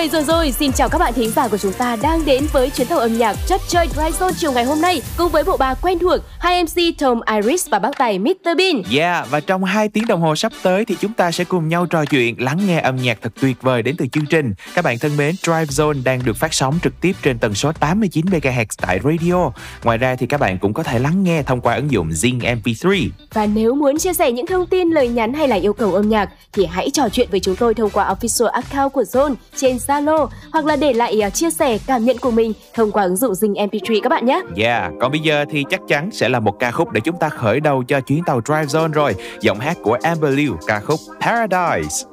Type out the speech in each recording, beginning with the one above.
17 giờ rồi, xin chào các bạn thính giả của chúng ta đang đến với chuyến tàu âm nhạc chất chơi Dry Zone chiều ngày hôm nay cùng với bộ ba quen thuộc hai MC Tom Iris và bác tài Mr Bean. Yeah, và trong 2 tiếng đồng hồ sắp tới thì chúng ta sẽ cùng nhau trò chuyện, lắng nghe âm nhạc thật tuyệt vời đến từ chương trình. Các bạn thân mến, Drive Zone đang được phát sóng trực tiếp trên tần số 89 MHz tại radio. Ngoài ra thì các bạn cũng có thể lắng nghe thông qua ứng dụng Zing MP3. Và nếu muốn chia sẻ những thông tin, lời nhắn hay là yêu cầu âm nhạc thì hãy trò chuyện với chúng tôi thông qua official account của Zone trên Zalo hoặc là để lại uh, chia sẻ cảm nhận của mình thông qua ứng dụng Zing MP3 các bạn nhé. Yeah, còn bây giờ thì chắc chắn sẽ là một ca khúc để chúng ta khởi đầu cho chuyến tàu Drive Zone rồi. Giọng hát của Amber Liu, ca khúc Paradise.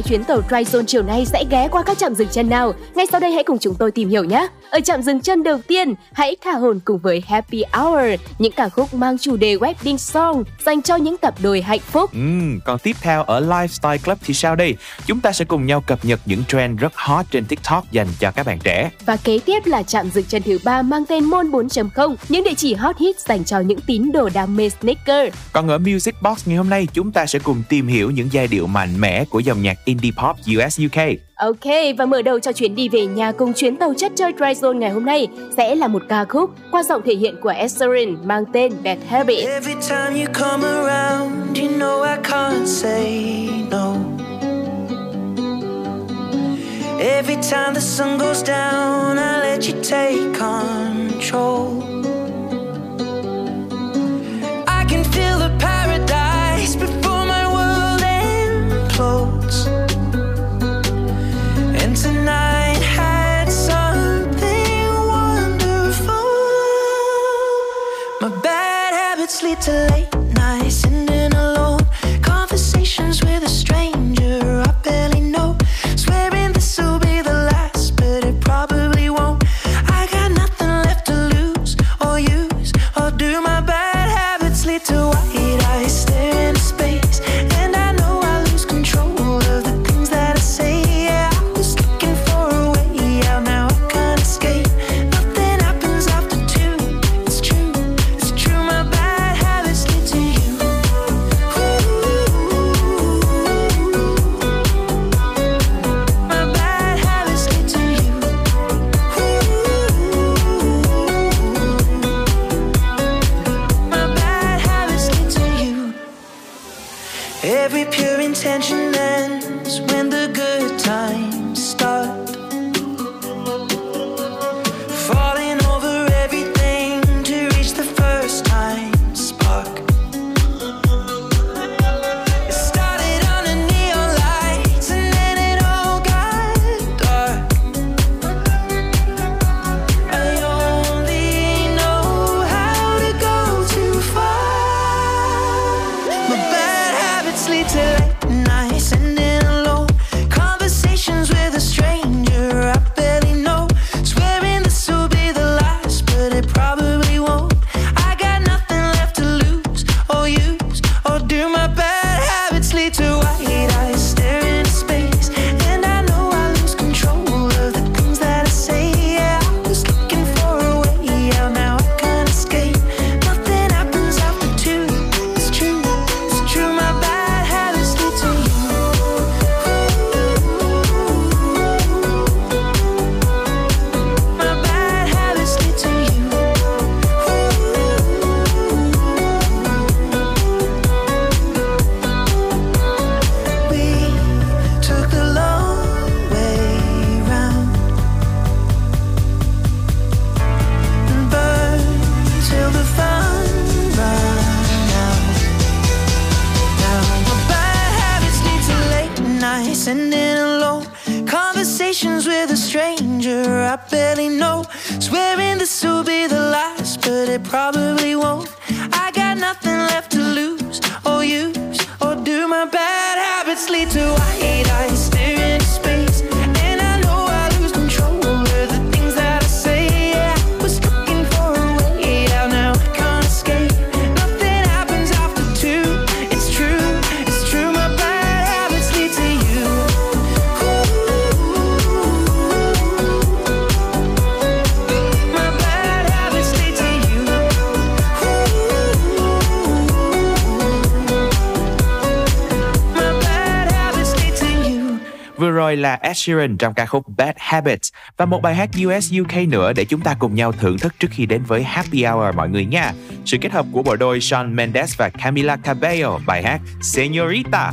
Chuyến tàu Dry Zone chiều nay sẽ ghé qua các trạm dừng chân nào? Ngay sau đây hãy cùng chúng tôi tìm hiểu nhé. Ở trạm dừng chân đầu tiên, hãy thả hồn cùng với Happy Hour, những ca khúc mang chủ đề wedding song dành cho những cặp đôi hạnh phúc. Ừ, còn tiếp theo ở Lifestyle Club thì sao đây? Chúng ta sẽ cùng nhau cập nhật những trend rất hot trên TikTok dành cho các bạn trẻ. Và kế tiếp là trạm dừng chân thứ ba mang tên Môn 4.0, những địa chỉ hot hit dành cho những tín đồ đam mê sneaker. Còn ở Music Box ngày hôm nay, chúng ta sẽ cùng tìm hiểu những giai điệu mạnh mẽ của dòng nhạc indie pop US UK. Ok, và mở đầu cho chuyến đi về nhà cùng chuyến tàu chất chơi Dry Zone ngày hôm nay sẽ là một ca khúc qua giọng thể hiện của Esserin mang tên Bad Habit. Every time you come around, you know I can't say no. Every time the sun goes down, I let you take control. I can feel the paradise it's to I eyes là Ed Sheeran trong ca khúc Bad Habits và một bài hát US UK nữa để chúng ta cùng nhau thưởng thức trước khi đến với Happy Hour mọi người nha. Sự kết hợp của bộ đôi Shawn Mendes và Camila Cabello, bài hát Senorita.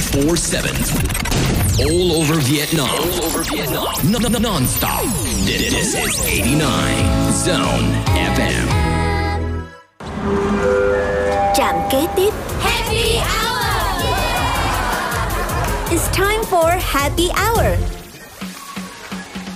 24 7. All over Vietnam. All over Vietnam. Non- non- Non-stop. This is 89 Zone FM. Trạm kế tiếp Happy Hour! It's time for Happy Hour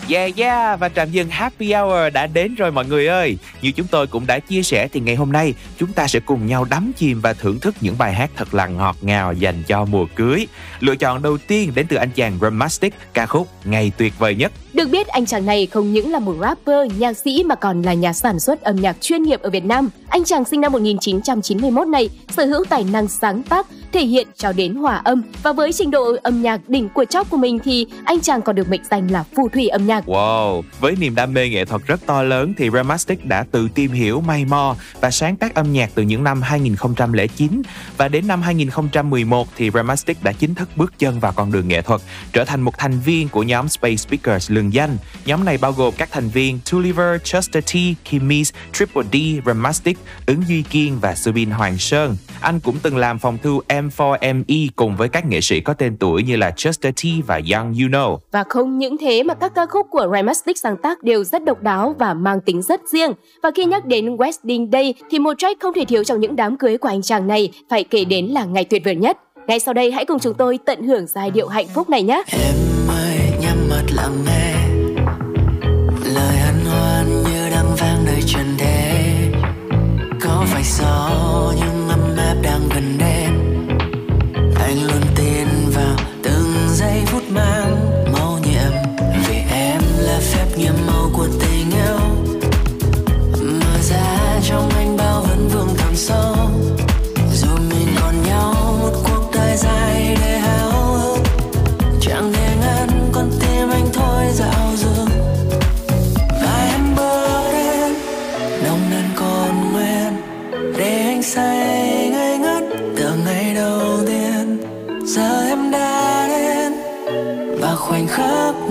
Yeah yeah và trạm dừng Happy Hour đã đến rồi mọi người ơi. Như chúng tôi cũng đã chia sẻ thì ngày hôm nay chúng ta sẽ cùng nhau đắm chìm và thưởng thức những bài hát thật là ngọt ngào dành cho mùa cưới. Lựa chọn đầu tiên đến từ anh chàng Romastic ca khúc Ngày tuyệt vời nhất. Được biết anh chàng này không những là một rapper, nhạc sĩ mà còn là nhà sản xuất âm nhạc chuyên nghiệp ở Việt Nam. Anh chàng sinh năm 1991 này sở hữu tài năng sáng tác, thể hiện cho đến hòa âm và với trình độ âm nhạc đỉnh của chóp của mình thì anh chàng còn được mệnh danh là phù thủy âm nhạc. Wow, với niềm đam mê nghệ thuật rất to lớn thì Ramastic đã tự tìm hiểu, may mò và sáng tác âm nhạc từ những năm 2009 và đến năm 2011 thì Ramastic đã chính thức bước chân vào con đường nghệ thuật, trở thành một thành viên của nhóm Space Speakers lừng danh. Nhóm này bao gồm các thành viên Tulliver, Chester T, Kimis, Triple D, Ramastic, Ứng Duy Kiên và Subin Hoàng Sơn. Anh cũng từng làm phòng thu em. M4ME cùng với các nghệ sĩ có tên tuổi như là Chester T và Young You Know. Và không những thế mà các ca khúc của Ramastic sáng tác đều rất độc đáo và mang tính rất riêng. Và khi nhắc đến Wedding Day thì một track không thể thiếu trong những đám cưới của anh chàng này phải kể đến là ngày tuyệt vời nhất. Ngay sau đây hãy cùng chúng tôi tận hưởng giai điệu hạnh phúc này nhé. Em ơi nhắm mắt lặng nghe Lời hân hoan như đang vang nơi trần thế Có phải gió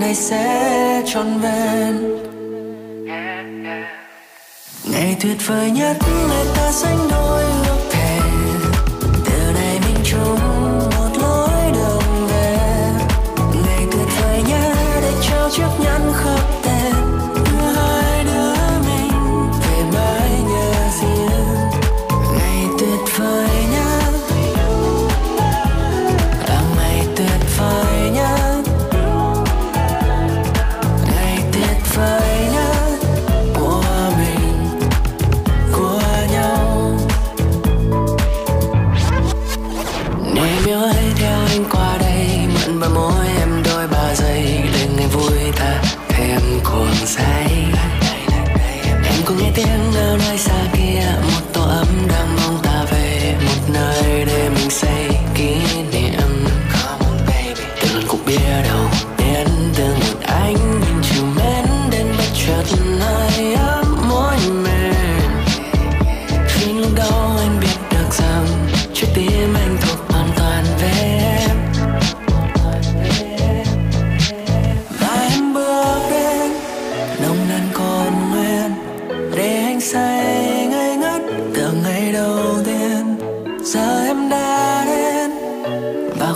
này sẽ trọn vẹn. Ngày tuyệt vời nhất người ta sánh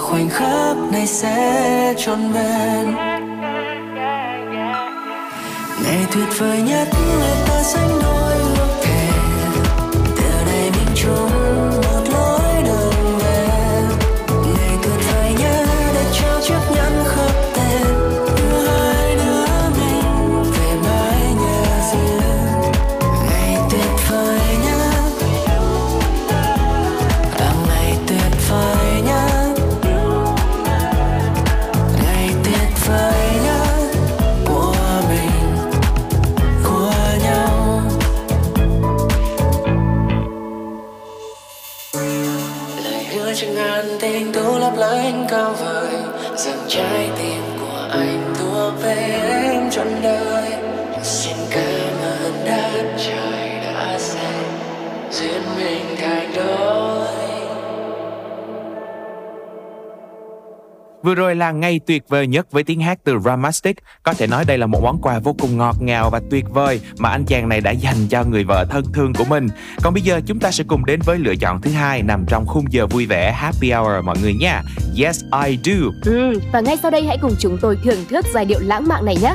khoảnh khắc này sẽ trọn vẹn. Ngày tuyệt vời nhất, người ta sánh đôi ước Vừa rồi là ngay tuyệt vời nhất với tiếng hát từ Ramastic. Có thể nói đây là một món quà vô cùng ngọt ngào và tuyệt vời mà anh chàng này đã dành cho người vợ thân thương của mình. Còn bây giờ chúng ta sẽ cùng đến với lựa chọn thứ hai nằm trong khung giờ vui vẻ Happy Hour mọi người nha. Yes I do. Ừ, và ngay sau đây hãy cùng chúng tôi thưởng thức giai điệu lãng mạn này nhé.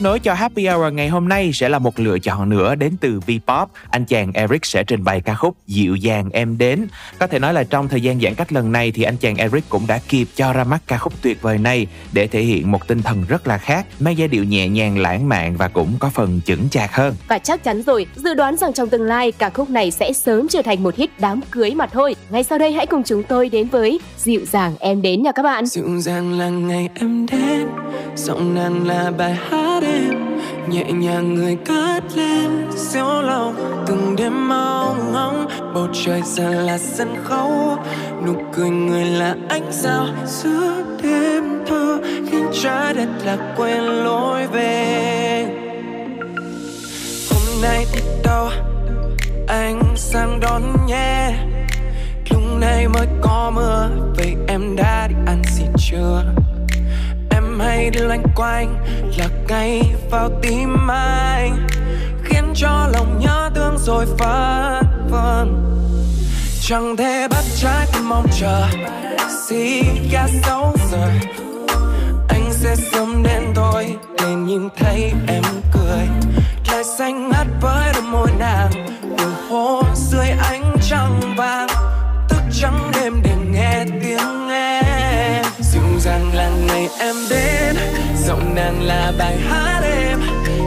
Tiếp nối cho Happy Hour ngày hôm nay sẽ là một lựa chọn nữa đến từ Vpop Anh chàng Eric sẽ trình bày ca khúc Dịu dàng em đến. Có thể nói là trong thời gian giãn cách lần này thì anh chàng Eric cũng đã kịp cho ra mắt ca khúc tuyệt vời này để thể hiện một tinh thần rất là khác, mang giai điệu nhẹ nhàng lãng mạn và cũng có phần chững chạc hơn. Và chắc chắn rồi, dự đoán rằng trong tương lai ca khúc này sẽ sớm trở thành một hit đám cưới mà thôi. Ngay sau đây hãy cùng chúng tôi đến với Dịu dàng em đến nha các bạn. dịu dàng là ngày em đến giọng nàng là bài hát em nhẹ nhàng người cất lên siêu lòng từng đêm mong ngóng, bầu trời giờ là sân khấu. Nụ cười người là ánh sao, giữa đêm thơ khiến trái đất là quên lối về. Hôm nay đi đâu anh sang đón nhé. Lúc này mới có mưa, vậy em đã đi ăn gì chưa? Hay đi loanh quanh, là ngay vào tim anh, khiến cho lòng nhớ thương rồi phát vâng chẳng thể bắt trái tim mong chờ xì ga sáu giờ anh sẽ sớm đến thôi để nhìn thấy em cười. Lời xanh ngắt với đôi môi nàng đường phố dưới ánh trăng vàng thức trắng đêm để nghe tiếng em. Dịu dàng là ngày em nàng là bài hát em.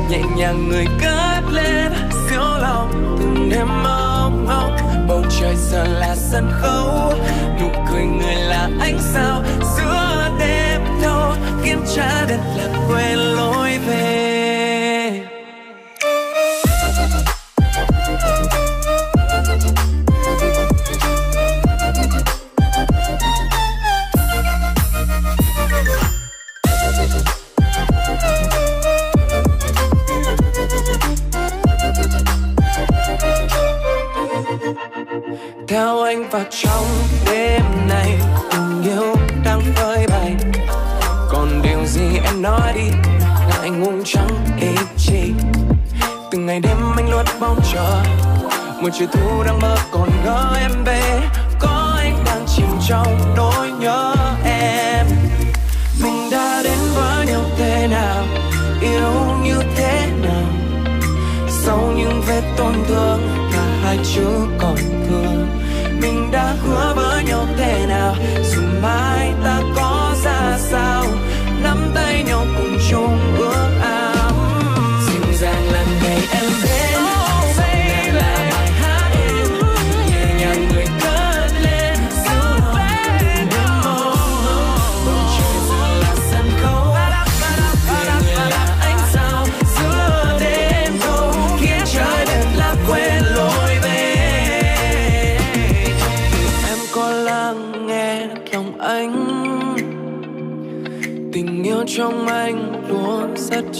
Nhẹ nhàng người cất lên siêu lòng, từng đêm mong ngóng bầu trời giờ là sân khấu, nụ cười người là ánh sao. Giữa đêm thâu khiến trái đất là quên lối về. Theo anh vào trong đêm này. Tình yêu đang phơi bày. Còn điều gì em nói đi, là anh uống trắng ý chi từng ngày đêm anh luôn mong chờ. Một chiều thu đang mơ còn ngỡ em về. Có anh đang chìm trong nỗi nhớ em. Mình đã đến với nhau thế nào? Yêu như thế nào? Sau những vết tổn thương, cả hai chữ còn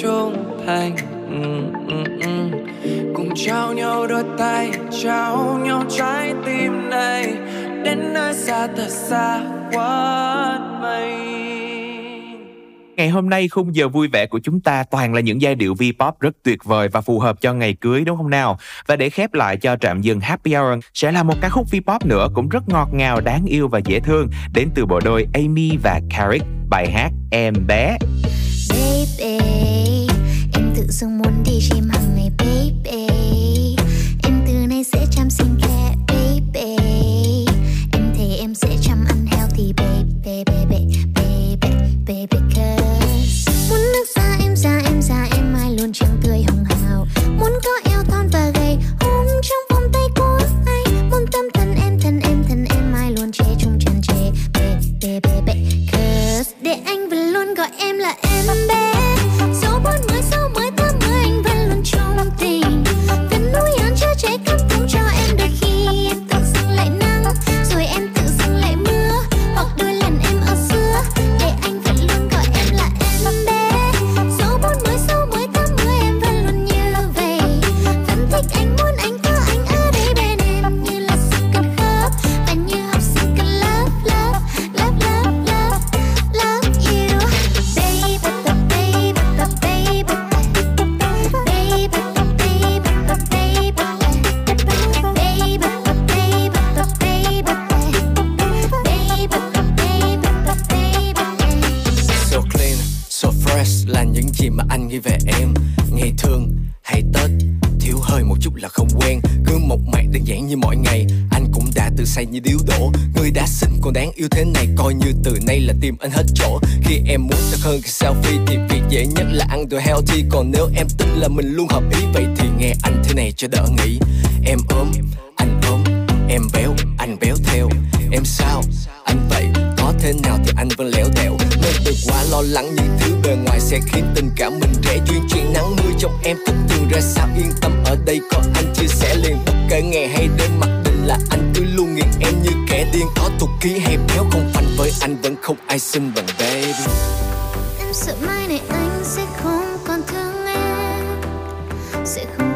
trung thành Ừ, ừ, ừ. cùng trao nhau đôi tay trao nhau trái tim này đến nơi xa thật xa quá mây Ngày hôm nay khung giờ vui vẻ của chúng ta toàn là những giai điệu V-pop rất tuyệt vời và phù hợp cho ngày cưới đúng không nào? Và để khép lại cho trạm dừng Happy Hour sẽ là một ca khúc V-pop nữa cũng rất ngọt ngào, đáng yêu và dễ thương đến từ bộ đôi Amy và Carrick, bài hát Em bé. baby tự dưng muốn đi gym hàng ngày, baby. Em từ nay sẽ chăm xin kẻ này coi như từ nay là tìm anh hết chỗ. Khi em muốn thật hơn cái selfie thì việc dễ nhất là ăn đồ healthy. Còn nếu em tin là mình luôn hợp ý, vậy thì nghe anh thế này cho đỡ nghĩ. Em ốm, anh ốm, em béo, anh béo theo. Em sao, anh vậy? Có thế nào thì anh vẫn léo tẻo nên đừng quá lo lắng, những thứ bề ngoài sẽ khiến tình cảm mình rẽ duyên. Chuyện nắng mưa trong em thích thường ra sao, yên tâm ở đây. Có anh chia sẻ liền, bất kể ngày hay đêm, mặc định là anh cứ luôn nghiện em như điên có tục ký hay béo không phanh với anh vẫn không ai xinh bằng baby. Em sợ mai này anh sẽ không còn thương em, sẽ không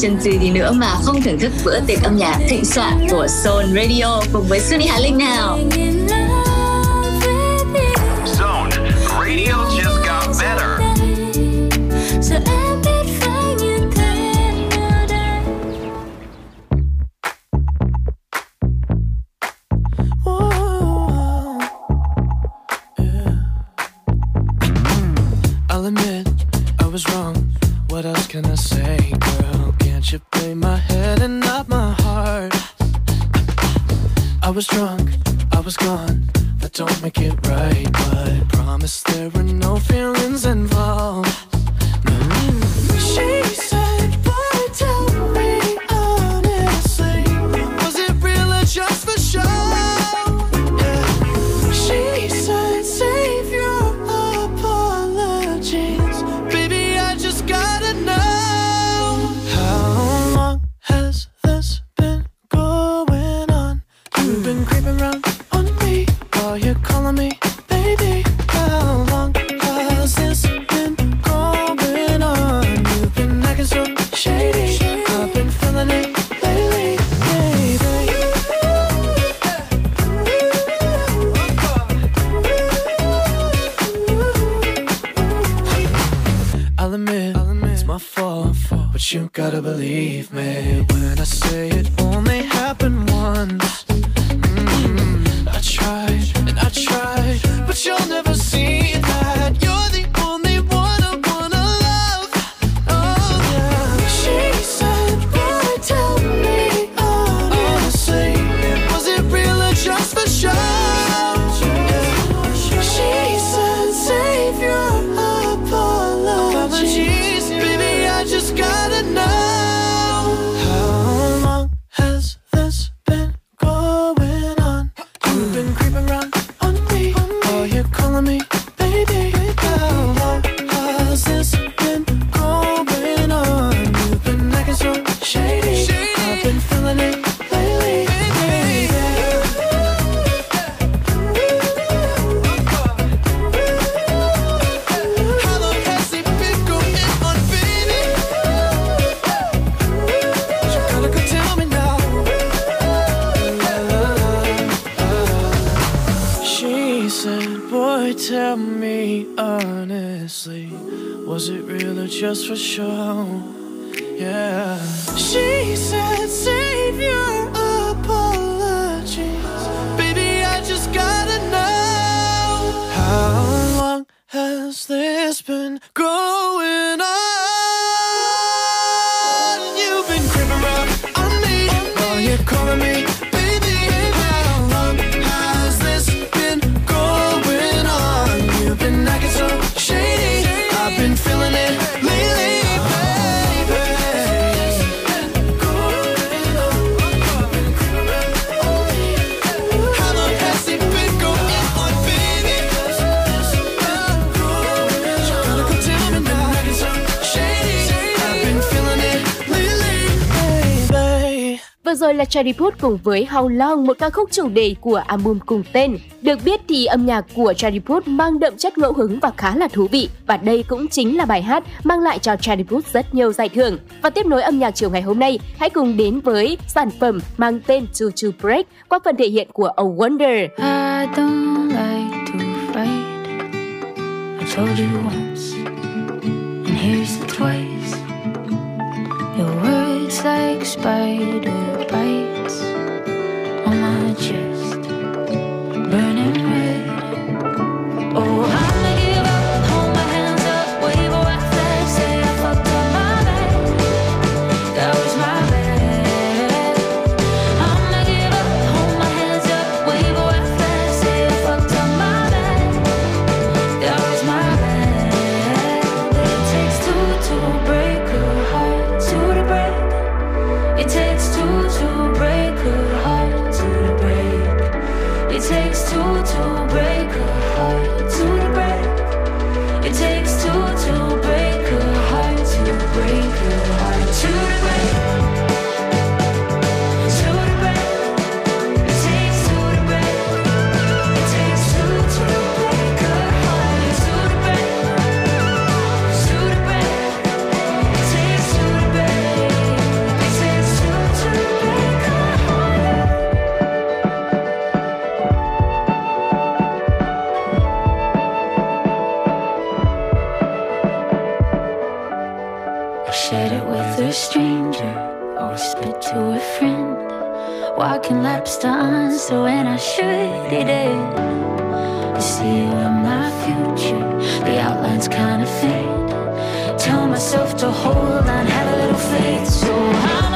chân gì gì nữa mà không thưởng thức bữa tiệc âm nhạc thịnh soạn của Soul Radio cùng với Sunny Hà Linh nào. Chariput cùng với How Long, một ca khúc chủ đề của album cùng tên. Được biết thì âm nhạc của Chariput mang đậm chất ngẫu hứng và khá là thú vị và đây cũng chính là bài hát mang lại cho Chariput rất nhiều giải thưởng. Và tiếp nối âm nhạc chiều ngày hôm nay, hãy cùng đến với sản phẩm mang tên To To Break qua phần thể hiện của Oh Wonder. I don't like to fight. I told you once, and here's twice. Your words It's like spider bites on my chest. taking lapse to answer when I should it. You see, I'm my future, the outlines kind of fade. Tell myself to hold on, have a little faith, so I.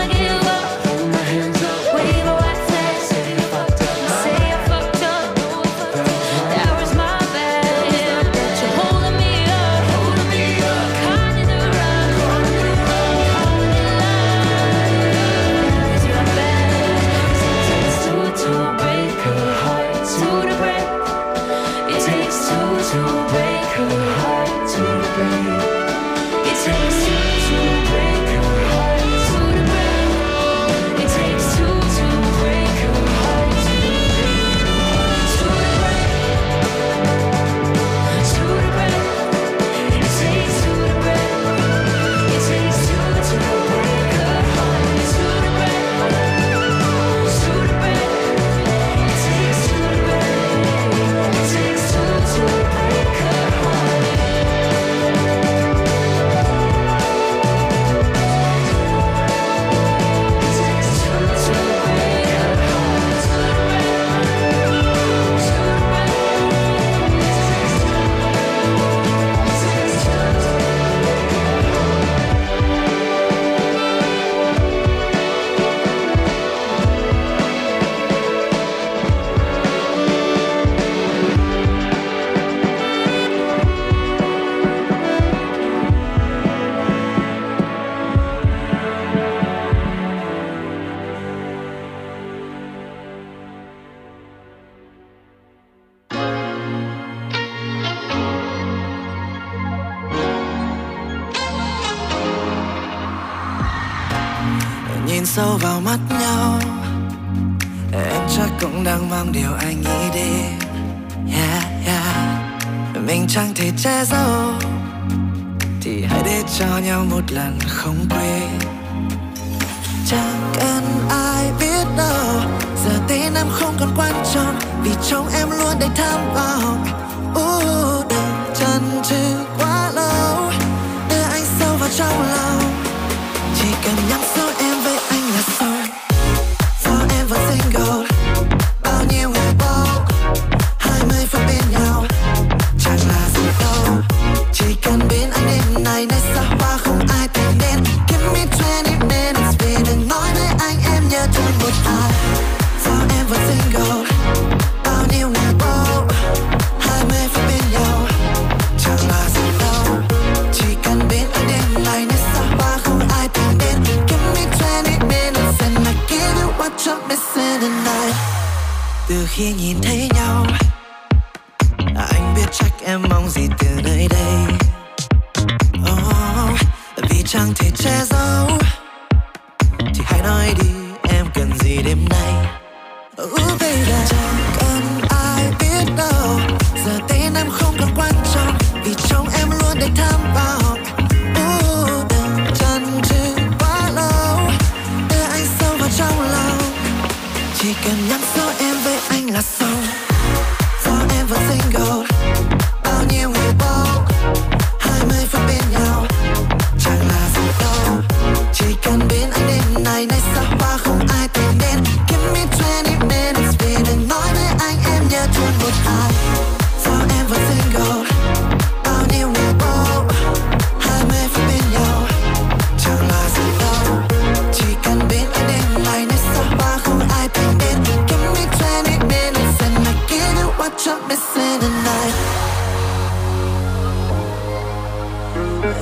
Yeah,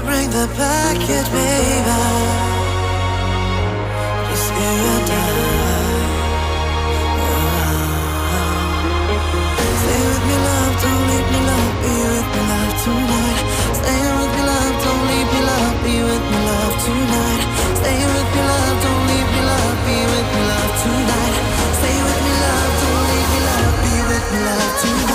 bring the package, baby. Just you and I. Stay with me, love. Don't leave me, love. Be with me, love, tonight. Stay with me, love. Don't leave me, love. Be with me, love, tonight. Stay with me, love. Don't leave me, love. Be with me, love, tonight. Stay with me, love. Don't leave me, love. Be with me, love, tonight.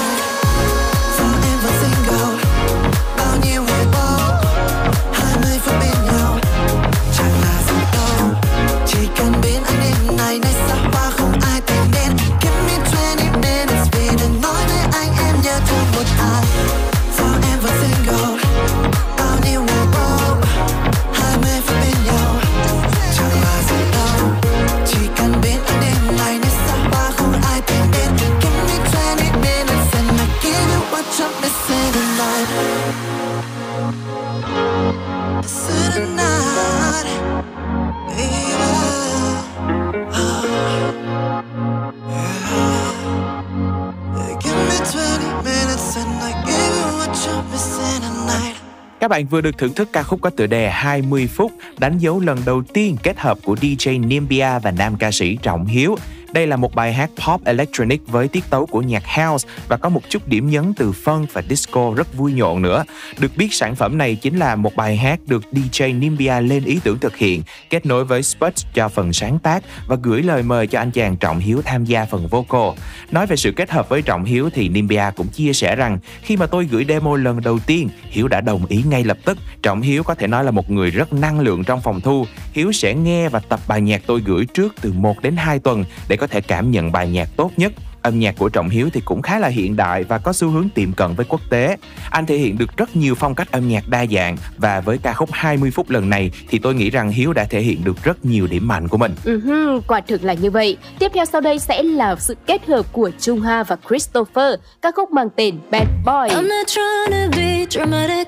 Các bạn vừa được thưởng thức ca khúc có tựa đề 20 phút, đánh dấu lần đầu tiên kết hợp của DJ Nimbia và nam ca sĩ Trọng Hiếu. Đây là một bài hát pop electronic với tiết tấu của nhạc house và có một chút điểm nhấn từ funk và disco rất vui nhộn nữa. Được biết sản phẩm này chính là một bài hát được DJ Nimbia lên ý tưởng thực hiện, kết nối với Spuds cho phần sáng tác và gửi lời mời cho anh chàng Trọng Hiếu tham gia phần vocal. Nói về sự kết hợp với Trọng Hiếu thì Nimbia cũng chia sẻ rằng khi mà tôi gửi demo lần đầu tiên, Hiếu đã đồng ý ngay lập tức. Trọng Hiếu có thể nói là một người rất năng lượng trong phòng thu. Hiếu sẽ nghe và tập bài nhạc tôi gửi trước từ 1 đến 2 tuần để có thể cảm nhận bài nhạc tốt nhất. Âm nhạc của Trọng Hiếu thì cũng khá là hiện đại và có xu hướng tiệm cận với quốc tế. Anh thể hiện được rất nhiều phong cách âm nhạc đa dạng và với ca khúc 20 phút lần này thì tôi nghĩ rằng Hiếu đã thể hiện được rất nhiều điểm mạnh của mình. Uh-huh, quả thực là như vậy. Tiếp theo sau đây sẽ là sự kết hợp của Trung Ha và Christopher, ca khúc mang tên Bad Boy. I'm not trying to be dramatic,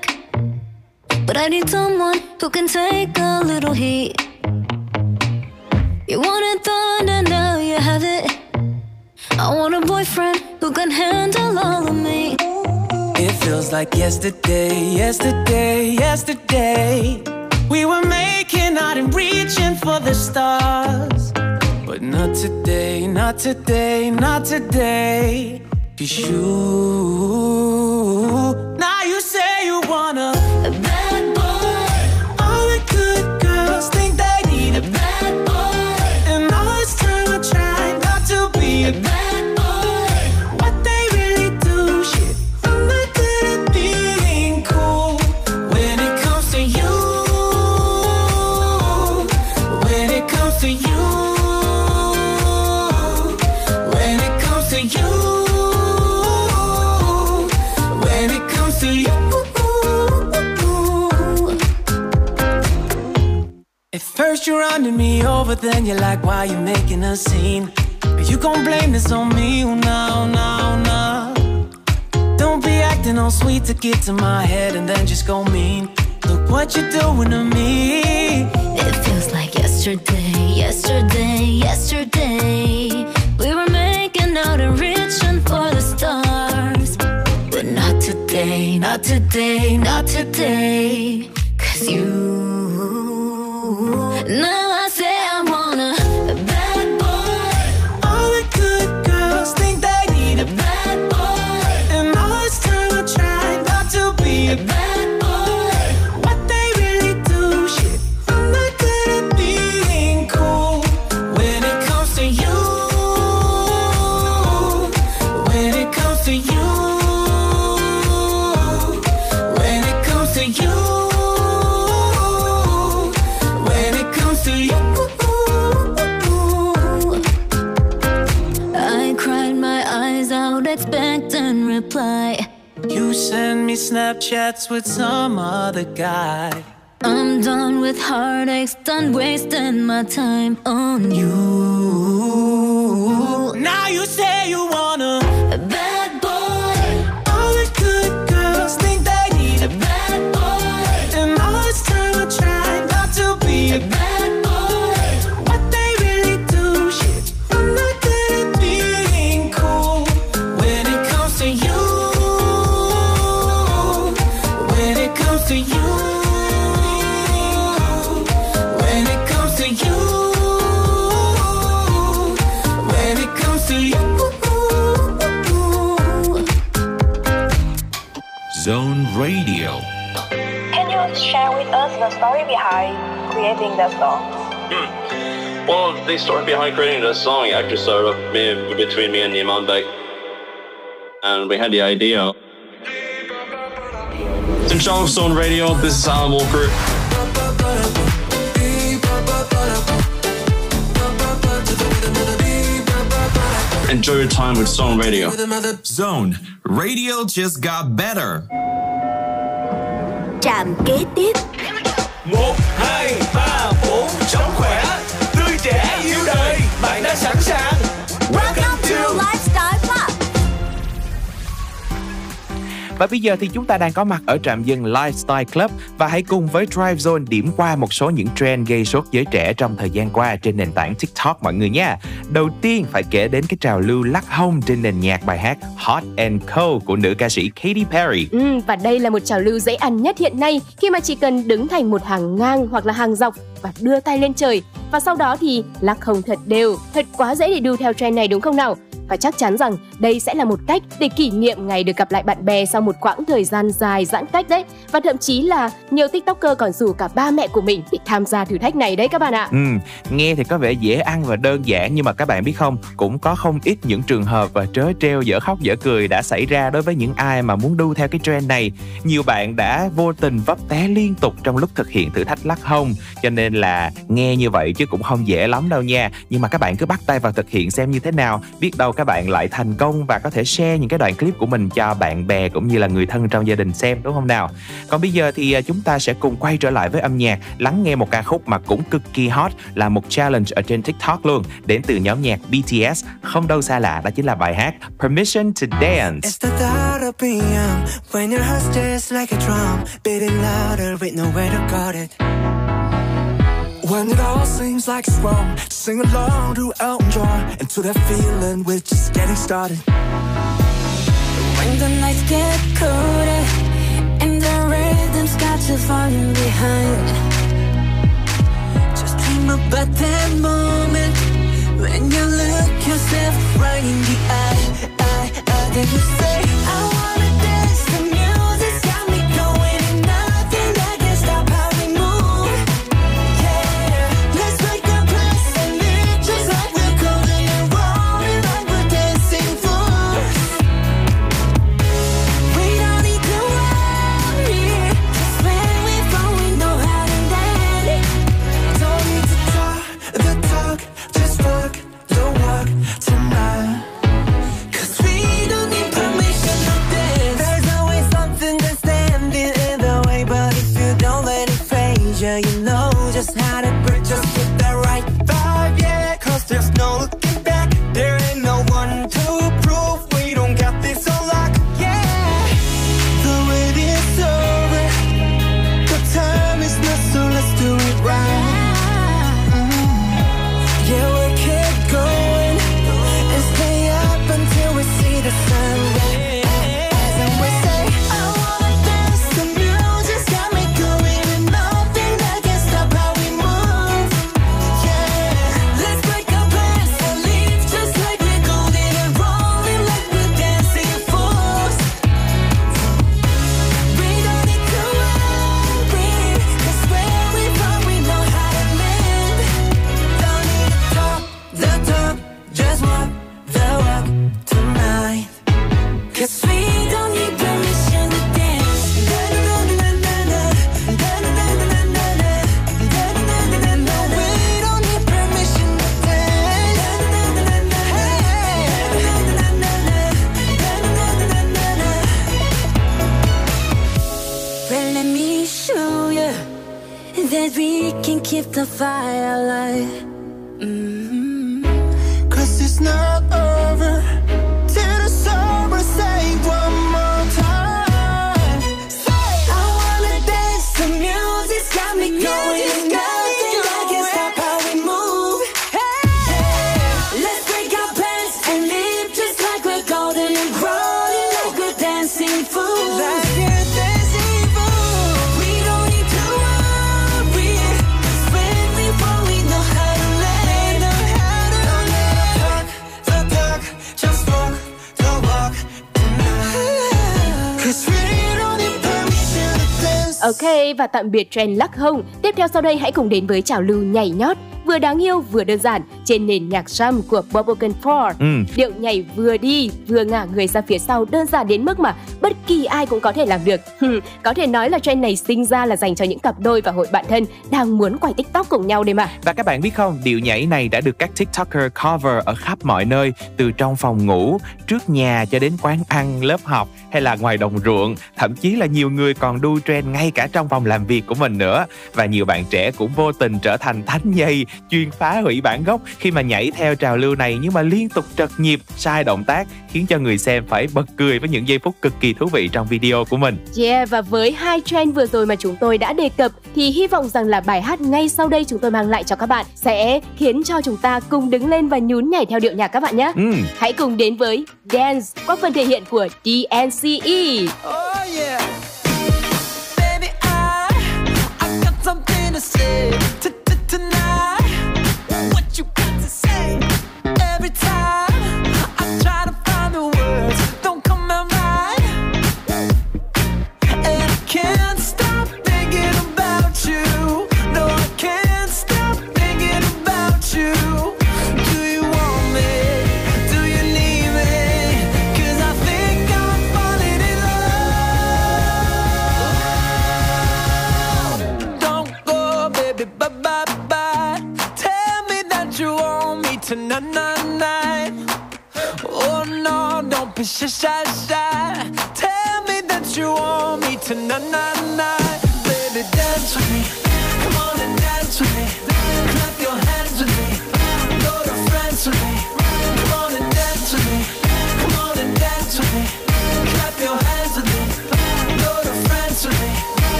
but I need someone who can take a little heat. You wanted thunder, now you have it. I want a boyfriend who can handle all of me. It feels like yesterday, yesterday, yesterday. We were making out and reaching for the stars. But not today, not today, not today. Cause you. Now you say you wanna. A bad boy, All the good girls think they first you're running me over, then you're like, why you making a scene? But you gon' blame this on me, oh no, no, no. Don't be acting all sweet to get to my head and then just go mean. Look what you're doing to me. It feels like yesterday, yesterday, yesterday. We were making out and reaching for the stars. But not today, not today, not today. Cause you. Now Snapchats with some other guy. I'm done with heartaches, done wasting my time on you. Share with us the story behind creating the song? Hmm. Well, the story behind creating the song actually started up me, between me and Iman Beck. And we had the idea. In charge of Zone Radio, this is Alan Walker. Enjoy your time with Zone Radio. Zone Radio just got better. Trạm kế tiếp một hai ba bốn sống khỏe tươi trẻ yêu đời bạn đã sẵn sàng. Và bây giờ thì chúng ta đang có mặt ở trạm dừng Lifestyle Club và hãy cùng với Drive Zone điểm qua một số những trend gây sốt giới trẻ trong thời gian qua trên nền tảng TikTok mọi người nha. Đầu tiên phải kể đến cái trào lưu lắc hông trên nền nhạc bài hát Hot and Cold của nữ ca sĩ Katy Perry. Ừ, và đây là một trào lưu dễ ăn nhất hiện nay khi mà chỉ cần đứng thành một hàng ngang hoặc là hàng dọc và đưa tay lên trời và sau đó thì lắc không thật đều, thật quá dễ để đu theo trend này đúng không nào? Và chắc chắn rằng đây sẽ là một cách để kỷ niệm ngày được gặp lại bạn bè sau một quãng thời gian dài giãn cách đấy. Và thậm chí là nhiều tiktoker còn rủ cả ba mẹ của mình để tham gia thử thách này đấy các bạn ạ. Ừ, nghe thì có vẻ dễ ăn và đơn giản nhưng mà các bạn biết không, cũng có không ít những trường hợp và trớ trêu dở khóc dở cười đã xảy ra đối với những ai mà muốn đu theo cái trend này. Nhiều bạn đã vô tình vấp té liên tục trong lúc thực hiện thử thách lắc hông, cho nên là nghe như vậy chứ cũng không dễ lắm đâu nha. Nhưng mà các bạn cứ bắt tay vào thực hiện xem như thế nào, biết đâu các bạn lại thành công và có thể share những cái đoạn clip của mình cho bạn bè cũng như là người thân trong gia đình xem đúng không nào? Còn bây giờ thì à, chúng ta sẽ cùng quay trở lại với âm nhạc, lắng nghe một ca khúc mà cũng cực kỳ hot là một challenge ở trên TikTok luôn, đến từ nhóm nhạc BTS, không đâu xa lạ đó chính là bài hát Permission to Dance. It's the thought of being young when your heart just like a drum, beating louder with nowhere to guard it. When it all seems like it's wrong, sing along to Elton John and that feeling we're just getting started. When the nights get colder and the rhythm's got you falling behind. Just dream about that moment when you look yourself right in the eye, eye, eye. Then you say, I và tạm biệt trend lắc hông. Tiếp theo sau đây hãy cùng đến với trào lưu nhảy nhót vừa đáng yêu vừa đơn giản trên nền nhạc jam của Bubblegum 4. Ừ. Điệu nhảy vừa đi vừa ngả người ra phía sau đơn giản đến mức mà bất kỳ ai cũng có thể làm được. Có thể nói là trend này sinh ra là dành cho những cặp đôi và hội bạn thân đang muốn quay TikTok cùng nhau đây mà. Và các bạn biết không, điệu nhảy này đã được các TikToker cover ở khắp mọi nơi, từ trong phòng ngủ, trước nhà cho đến quán ăn, lớp học hay là ngoài đồng ruộng, thậm chí là nhiều người còn đu trend ngay cả trong phòng làm việc của mình nữa. Và nhiều bạn trẻ cũng vô tình trở thành thánh dây chuyên phá hủy bản gốc khi mà nhảy theo trào lưu này nhưng mà liên tục trật nhịp, sai động tác khiến cho người xem phải bật cười với những giây phút cực kỳ thú vị trong video của mình. Yeah và với hai trend vừa rồi mà chúng tôi đã đề cập thì hy vọng rằng là bài hát ngay sau đây chúng tôi mang lại cho các bạn sẽ khiến cho chúng ta cùng đứng lên và nhún nhảy theo điệu nhạc các bạn nhé. Ừ. Hãy cùng đến với Dance qua phần thể hiện của DNCE. Oh yeah. Baby, I, I got something to say.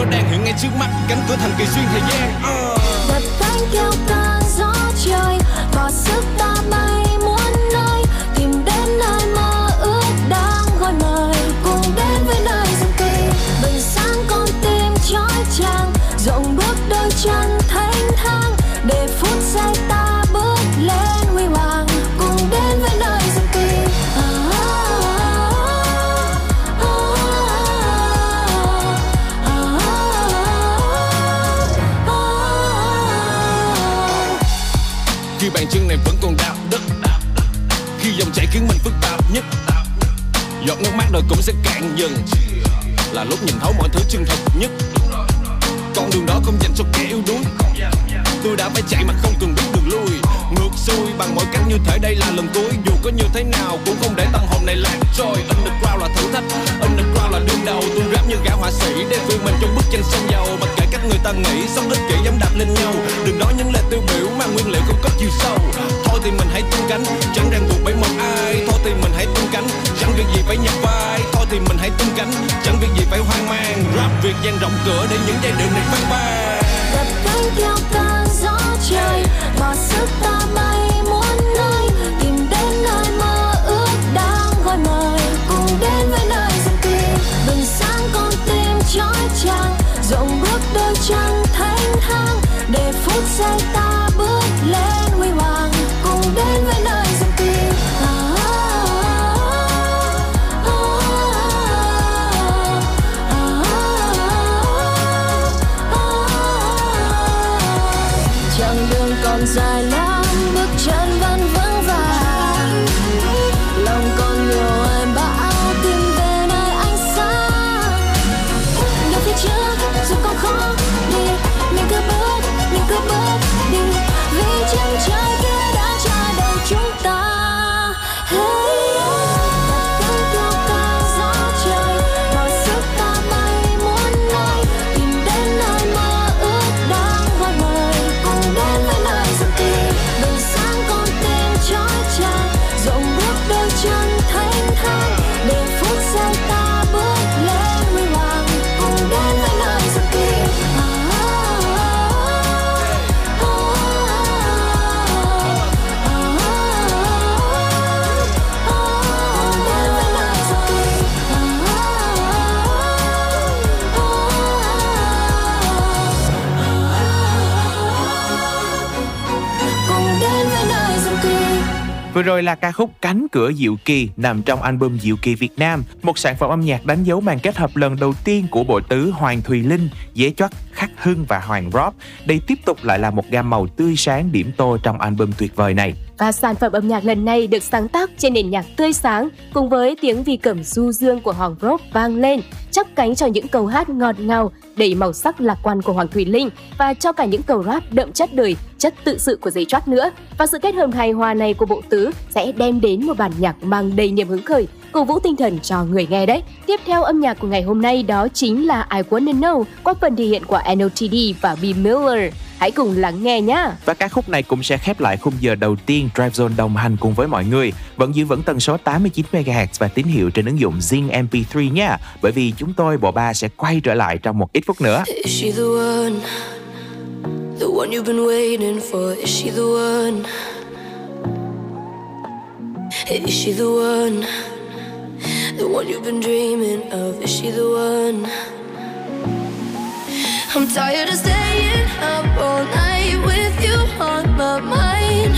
nó đang hiện ngay trước mắt, cánh cửa thần kỳ xuyên thời gian ờ. uh. đập cánh kêu ca gió trời, có sức ta bàn chân này vẫn còn đạp đất khi dòng chảy khiến mình phức tạp nhất. Giọt nước mắt rồi cũng sẽ cạn dần. Là lúc nhìn thấu mọi thứ chân thật nhất. Con đường đó không dành cho kẻ yếu đuối. Tôi đã phải chạy mà không cần biết đường lui. Ngược xuôi bằng mọi cách như thể đây là lần cuối. Dù có như thế nào cũng không để tâm hồn này lạc trôi. Underground là thử thách. Underground đương đầu. Tôi rap như gã họa sĩ, để vươn mình trong bức tranh sơn dầu. Mặc kệ cách người ta nghĩ sống ích kỷ dám đạp lên nhau. Đừng nói những lời tiêu biểu mang nguyên liệu không có chiều sâu. Thôi thì mình hãy tung cánh, chẳng ràng buộc bởi một ai. Thôi thì mình hãy tung cánh, chẳng việc gì phải nhập vai. Thôi thì mình hãy tung cánh, chẳng việc gì phải hoang mang. Rap việc dang rộng cửa để những giai điệu này phát bay. đập cánh theo cơn gió trời, bỏ sức ta bay muôn Vừa rồi là ca khúc Cánh cửa Diệu Kỳ nằm trong album Diệu Kỳ Việt Nam, một sản phẩm âm nhạc đánh dấu màn kết hợp lần đầu tiên của bộ tứ Hoàng Thùy Linh, Dế Choắt, Khắc Hưng và Hoàng Rob. Đây tiếp tục lại là một gam màu tươi sáng điểm tô trong album tuyệt vời này. Và sản phẩm âm nhạc lần này được sáng tác trên nền nhạc tươi sáng cùng với tiếng vi cẩm du dương của Hoàng Rob vang lên, chắp cánh cho những câu hát ngọt ngào, đầy màu sắc lạc quan của Hoàng Thùy Linh và cho cả những câu rap đậm chất đời, chất tự sự của giấy trót nữa. Và sự kết hợp hài hòa này của bộ tứ sẽ đem đến một bản nhạc mang đầy niềm hứng khởi, cổ vũ tinh thần cho người nghe đấy. Tiếp theo âm nhạc của ngày hôm nay đó chính là I Wanna Know qua phần thể hiện của NOTD và B Miller. Hãy cùng lắng nghe nhé. Và ca khúc này cũng sẽ khép lại khung giờ đầu tiên Drive Zone đồng hành cùng với mọi người. Vẫn giữ vững tần số 89 MHz và tín hiệu trên ứng dụng Zing MP3 nha. Bởi vì chúng tôi bộ ba sẽ quay trở lại trong một ít phút nữa. Is she the one? The one you've been waiting for? Is she the one? Is she the one? The one you've been dreaming of? Is she the one? I'm tired of staying up all night with you on my mind.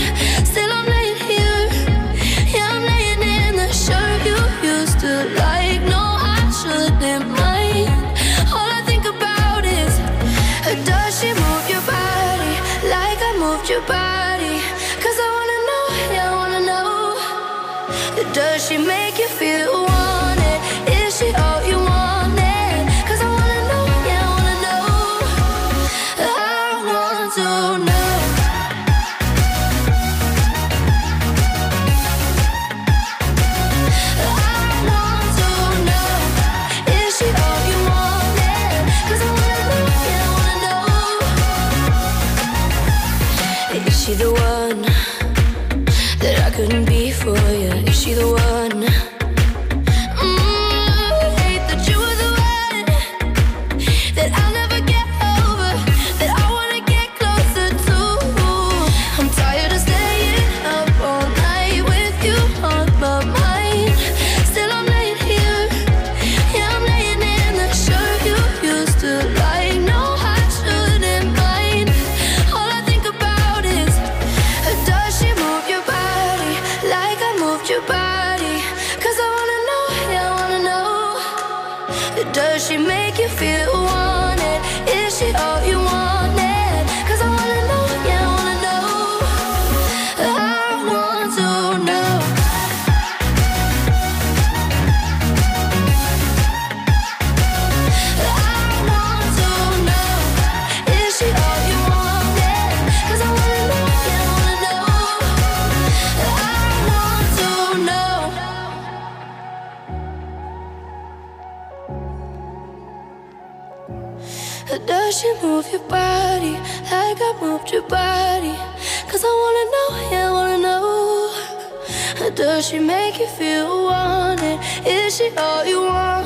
I moved your body? Cause I wanna know, yeah, I wanna know. Does she make you feel wanted? Is she all you wanted?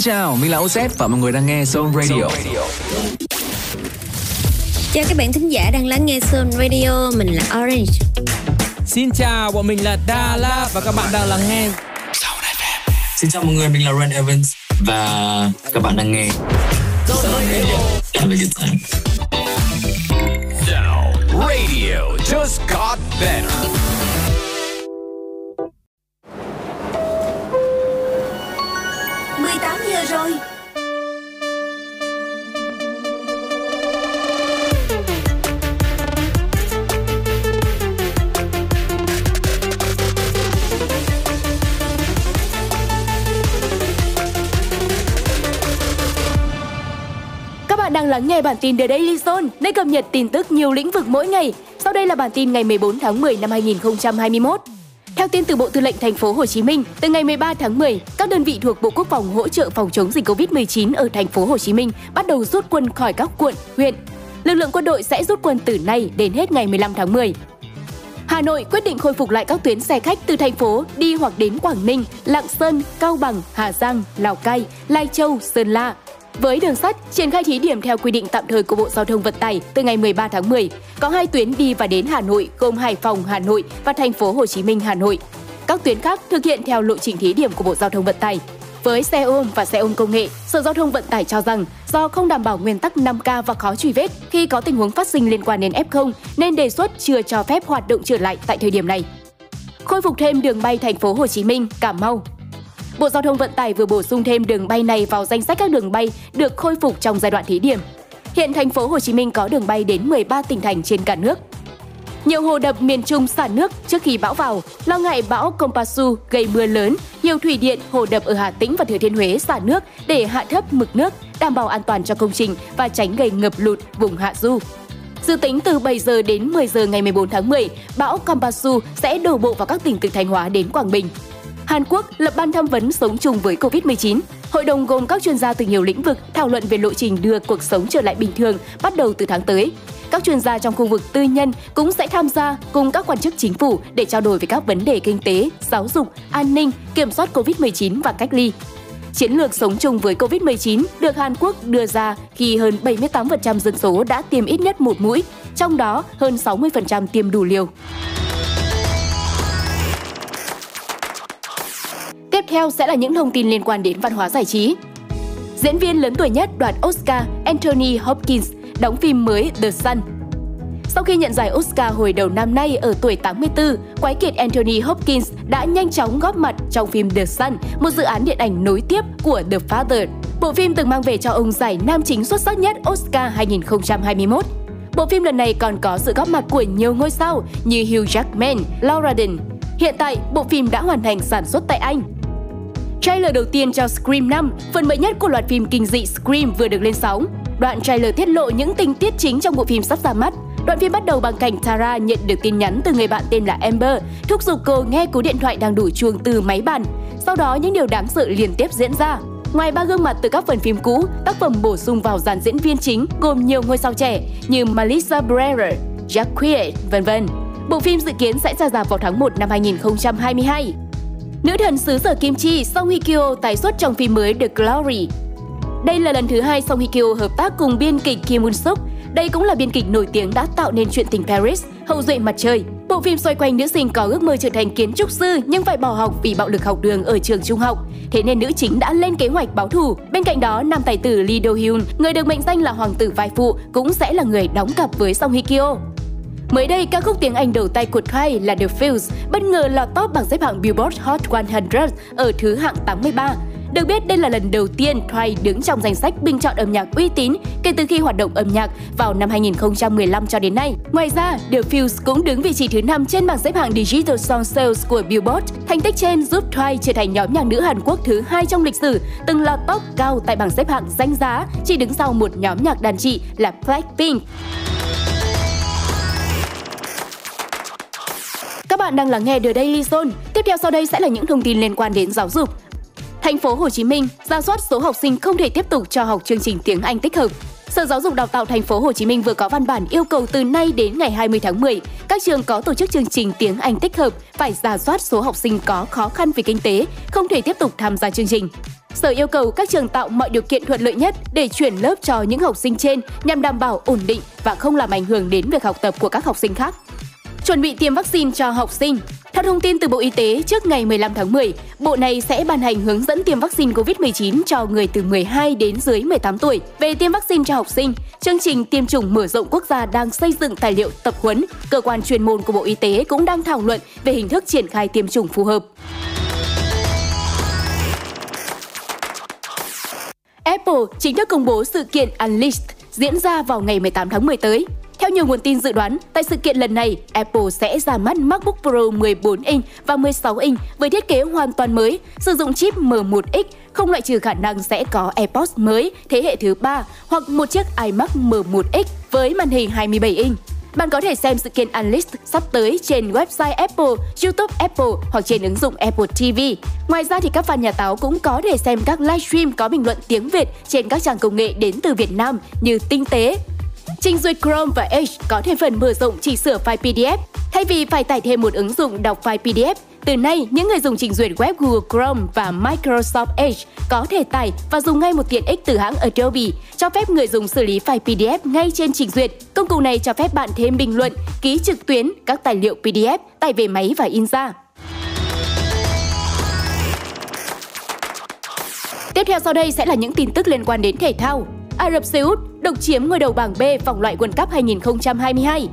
Xin chào, mình là OZ và mọi người đang nghe Zone Radio. Chào các bạn thính giả đang lắng nghe Sun Radio, mình là Orange. Xin chào, bọn mình là Đà La và các bạn đang lắng nghe Xin chào mọi người, mình là Ren Evans và các bạn đang nghe Have a good time. Radio just got better. Rồi Các bạn đang lắng nghe bản tin The Daily Zone, nơi cập nhật tin tức nhiều lĩnh vực mỗi ngày. Sau đây là bản tin ngày 14 tháng 10 năm 2021. Theo tin từ Bộ Tư lệnh Thành phố Hồ Chí Minh, từ ngày 13 tháng 10, các đơn vị thuộc Bộ Quốc phòng hỗ trợ phòng chống dịch Covid-19 ở Thành phố Hồ Chí Minh bắt đầu rút quân khỏi các quận, huyện. Lực lượng quân đội sẽ rút quân từ nay đến hết ngày 15 tháng 10. Hà Nội quyết định khôi phục lại các tuyến xe khách từ thành phố đi hoặc đến Quảng Ninh, Lạng Sơn, Cao Bằng, Hà Giang, Lào Cai, Lai Châu, Sơn La. Với đường sắt, triển khai thí điểm theo quy định tạm thời của Bộ Giao thông Vận tải từ ngày 13 tháng 10. Có hai tuyến đi và đến Hà Nội gồm Hải Phòng, Hà Nội và thành phố Hồ Chí Minh, Hà Nội. Các tuyến khác thực hiện theo lộ trình thí điểm của Bộ Giao thông Vận tải. Với xe ôm và xe ôm công nghệ, Sở Giao thông Vận tải cho rằng do không đảm bảo nguyên tắc 5K và khó truy vết khi có tình huống phát sinh liên quan đến F0 nên đề xuất chưa cho phép hoạt động trở lại tại thời điểm này. Khôi phục thêm đường bay thành phố Hồ Chí Minh, Cà Mau. Bộ Giao thông Vận tải vừa bổ sung thêm đường bay này vào danh sách các đường bay được khôi phục trong giai đoạn thí điểm. Hiện thành phố Hồ Chí Minh có đường bay đến 13 tỉnh thành trên cả nước. Nhiều hồ đập miền Trung xả nước trước khi bão vào, lo ngại bão Kompasu gây mưa lớn, nhiều thủy điện, hồ đập ở Hà Tĩnh và Thừa Thiên Huế xả nước để hạ thấp mực nước, đảm bảo an toàn cho công trình và tránh gây ngập lụt vùng hạ du. Dự tính từ 7 giờ đến 10 giờ ngày 14 tháng 10, bão Kompasu sẽ đổ bộ vào các tỉnh từ Thanh Hóa đến Quảng Bình. Hàn Quốc lập ban tham vấn sống chung với Covid-19. Hội đồng gồm các chuyên gia từ nhiều lĩnh vực thảo luận về lộ trình đưa cuộc sống trở lại bình thường bắt đầu từ tháng tới. Các chuyên gia trong khu vực tư nhân cũng sẽ tham gia cùng các quan chức chính phủ để trao đổi về các vấn đề kinh tế, giáo dục, an ninh, kiểm soát Covid-19 và cách ly. Chiến lược sống chung với Covid-19 được Hàn Quốc đưa ra khi hơn 78% dân số đã tiêm ít nhất một mũi, trong đó hơn 60% tiêm đủ liều. Tiếp theo sẽ là những thông tin liên quan đến văn hóa giải trí. Diễn viên lớn tuổi nhất đoạt Oscar Anthony Hopkins đóng phim mới The Sun. Sau khi nhận giải Oscar hồi đầu năm nay ở tuổi 84, quái kiệt Anthony Hopkins đã nhanh chóng góp mặt trong phim The Sun, một dự án điện ảnh nối tiếp của The Father. Bộ phim từng mang về cho ông giải nam chính xuất sắc nhất Oscar 2021. Bộ phim lần này còn có sự góp mặt của nhiều ngôi sao như Hugh Jackman, Laura Dern. Hiện tại, bộ phim đã hoàn thành sản xuất tại Anh. Trailer đầu tiên cho Scream 5, phần mới nhất của loạt phim kinh dị Scream vừa được lên sóng. Đoạn trailer tiết lộ những tình tiết chính trong bộ phim sắp ra mắt. Đoạn phim bắt đầu bằng cảnh Tara nhận được tin nhắn từ người bạn tên là Amber, thúc giục cô nghe cú điện thoại đang đổ chuông từ máy bàn. Sau đó những điều đáng sợ liên tiếp diễn ra. Ngoài ba gương mặt từ các phần phim cũ, tác phẩm bổ sung vào dàn diễn viên chính gồm nhiều ngôi sao trẻ như Melissa Barrera, Jack Quaid, vân vân. Bộ phim dự kiến sẽ ra rạp vào tháng 1 năm 2022. Nữ thần xứ sở Kim Chi Song Hye Kyo tái xuất trong phim mới The Glory. Đây là lần thứ hai Song Hye Kyo hợp tác cùng biên kịch Kim Moon Suk. Đây cũng là biên kịch nổi tiếng đã tạo nên chuyện tình Paris, hậu duệ mặt trời. Bộ Bộ phim xoay quanh nữ sinh có ước mơ trở thành kiến trúc sư nhưng phải bỏ học vì bạo lực học đường ở trường trung học. Thế nên nữ chính đã lên kế hoạch báo thù. Bên cạnh đó, nam tài tử Lee Do Hyun, người được mệnh danh là hoàng tử vai phụ, cũng sẽ là người đóng cặp với Song Hye Kyo. Mới đây, ca khúc tiếng Anh đầu tay của Kai là The Fields" bất ngờ lọt top bảng xếp hạng Billboard Hot 100 ở thứ hạng 83. Được biết, đây là lần đầu tiên Twice đứng trong danh sách bình chọn âm nhạc uy tín kể từ khi hoạt động âm nhạc vào năm 2015 cho đến nay. Ngoài ra, The Fuse cũng đứng vị trí thứ 5 trên bảng xếp hạng Digital Song Sales của Billboard. Thành tích trên giúp Twice trở thành nhóm nhạc nữ Hàn Quốc thứ hai trong lịch sử từng lọt top cao tại bảng xếp hạng danh giá, chỉ đứng sau một nhóm nhạc đàn chị là Blackpink. Bạn đang lắng nghe The Daily Zone. Tiếp theo sau đây sẽ là những thông tin liên quan đến giáo dục. Thành phố Hồ Chí Minh ra soát số học sinh không thể tiếp tục cho học chương trình tiếng Anh tích hợp. Sở Giáo dục Đào tạo Thành phố Hồ Chí Minh vừa có văn bản yêu cầu từ nay đến ngày 20 tháng 10, các trường có tổ chức chương trình tiếng Anh tích hợp phải giả soát số học sinh có khó khăn về kinh tế, không thể tiếp tục tham gia chương trình. Sở yêu cầu các trường tạo mọi điều kiện thuận lợi nhất để chuyển lớp cho những học sinh trên nhằm đảm bảo ổn định và không làm ảnh hưởng đến việc học tập của các học sinh khác. Chuẩn bị tiêm vaccine cho học sinh. Theo thông tin từ Bộ Y tế, trước ngày 15 tháng 10, Bộ này sẽ ban hành hướng dẫn tiêm vaccine COVID-19 cho người từ 12 đến dưới 18 tuổi. Về tiêm vaccine cho học sinh, chương trình tiêm chủng mở rộng quốc gia đang xây dựng tài liệu tập huấn. Cơ quan chuyên môn của Bộ Y tế cũng đang thảo luận về hình thức triển khai tiêm chủng phù hợp. Apple chính thức công bố sự kiện Unleashed diễn ra vào ngày 18 tháng 10 tới. Theo nhiều nguồn tin dự đoán, tại sự kiện lần này, Apple sẽ ra mắt MacBook Pro 14 inch và 16 inch với thiết kế hoàn toàn mới, sử dụng chip M1X, không loại trừ khả năng sẽ có AirPods mới thế hệ thứ 3 hoặc một chiếc iMac M1X với màn hình 27 inch. Bạn có thể xem sự kiện Unleashed sắp tới trên website Apple, YouTube Apple hoặc trên ứng dụng Apple TV. Ngoài ra thì các fan nhà táo cũng có thể xem các livestream có bình luận tiếng Việt trên các trang công nghệ đến từ Việt Nam như Tinh tế, Trình duyệt Chrome và Edge có thêm phần mở rộng chỉ sửa file PDF. Thay vì phải tải thêm một ứng dụng đọc file PDF, từ nay những người dùng trình duyệt web Google Chrome và Microsoft Edge có thể tải và dùng ngay một tiện ích từ hãng Adobe, cho phép người dùng xử lý file PDF ngay trên trình duyệt. Công cụ này cho phép bạn thêm bình luận, ký trực tuyến các tài liệu PDF, tải về máy và in ra. Tiếp theo sau đây sẽ là những tin tức liên quan đến thể thao. Ả Rập Xê Út độc chiếm ngôi đầu bảng B vòng loại World Cup 2022.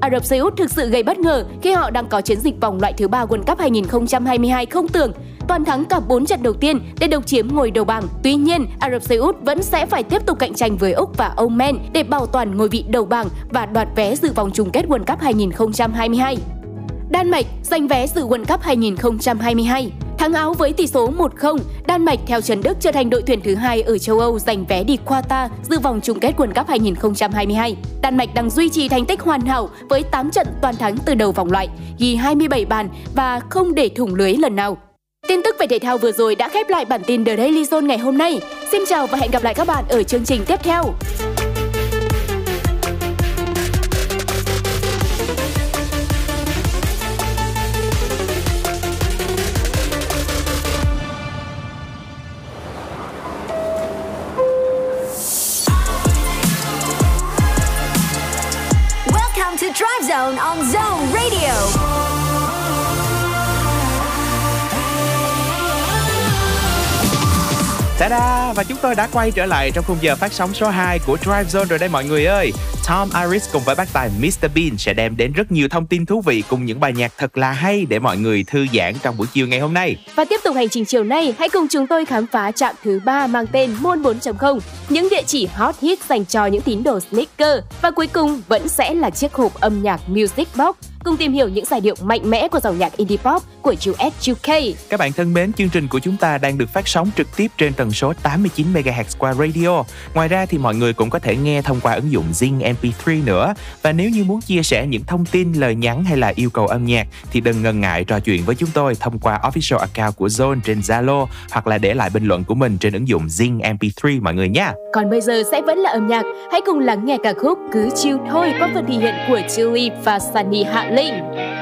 Ả Rập Xê Út thực sự gây bất ngờ khi họ đang có chiến dịch vòng loại thứ ba World Cup 2022 không tưởng toàn thắng cả 4 trận đầu tiên để độc chiếm ngôi đầu bảng. Tuy nhiên, Ả Rập Xê Út vẫn sẽ phải tiếp tục cạnh tranh với Úc và Oman để bảo toàn ngôi vị đầu bảng và đoạt vé dự vòng chung kết World Cup 2022. Đan Mạch giành vé dự World Cup 2022. Thắng Áo với tỷ số 1-0, Đan Mạch theo Trần Đức trở thành đội tuyển thứ hai ở châu Âu giành vé đi Qatar dự vòng chung kết World Cup 2022. Đan Mạch đang duy trì thành tích hoàn hảo với 8 trận toàn thắng từ đầu vòng loại, ghi 27 bàn và không để thủng lưới lần nào. Tin tức về thể thao vừa rồi đã khép lại bản tin The Daily Zone ngày hôm nay. Xin chào và hẹn gặp lại các bạn ở chương trình tiếp theo. On Zone Ta-da! Và chúng tôi đã quay trở lại trong khung giờ phát sóng số 2 của Drive Zone rồi đây mọi người ơi. Tom Iris cùng với bác tài Mr Bean sẽ đem đến rất nhiều thông tin thú vị cùng những bài nhạc thật là hay để mọi người thư giãn trong buổi chiều ngày hôm nay. Và tiếp tục hành trình chiều nay, hãy cùng chúng tôi khám phá trạm thứ ba mang tên Môn 4.0, những địa chỉ hot hit dành cho những tín đồ sneaker. Và cuối cùng vẫn sẽ là chiếc hộp âm nhạc Music Box cùng tìm hiểu những giai điệu mạnh mẽ của dòng nhạc indie pop của US UK. Các bạn thân mến, chương trình của chúng ta đang được phát sóng trực tiếp trên tần số 89 MHz qua radio. Ngoài ra thì mọi người cũng có thể nghe thông qua ứng dụng Zing MP3 nữa. Và nếu như muốn chia sẻ những thông tin, lời nhắn hay là yêu cầu âm nhạc thì đừng ngần ngại trò chuyện với chúng tôi thông qua official account của Zone trên Zalo hoặc là để lại bình luận của mình trên ứng dụng Zing MP3 mọi người nha. Còn bây giờ sẽ vẫn là âm nhạc, hãy cùng lắng nghe ca khúc Cứ chiêu thôi qua phần thể hiện của Chili và Sunny Hạ Linh.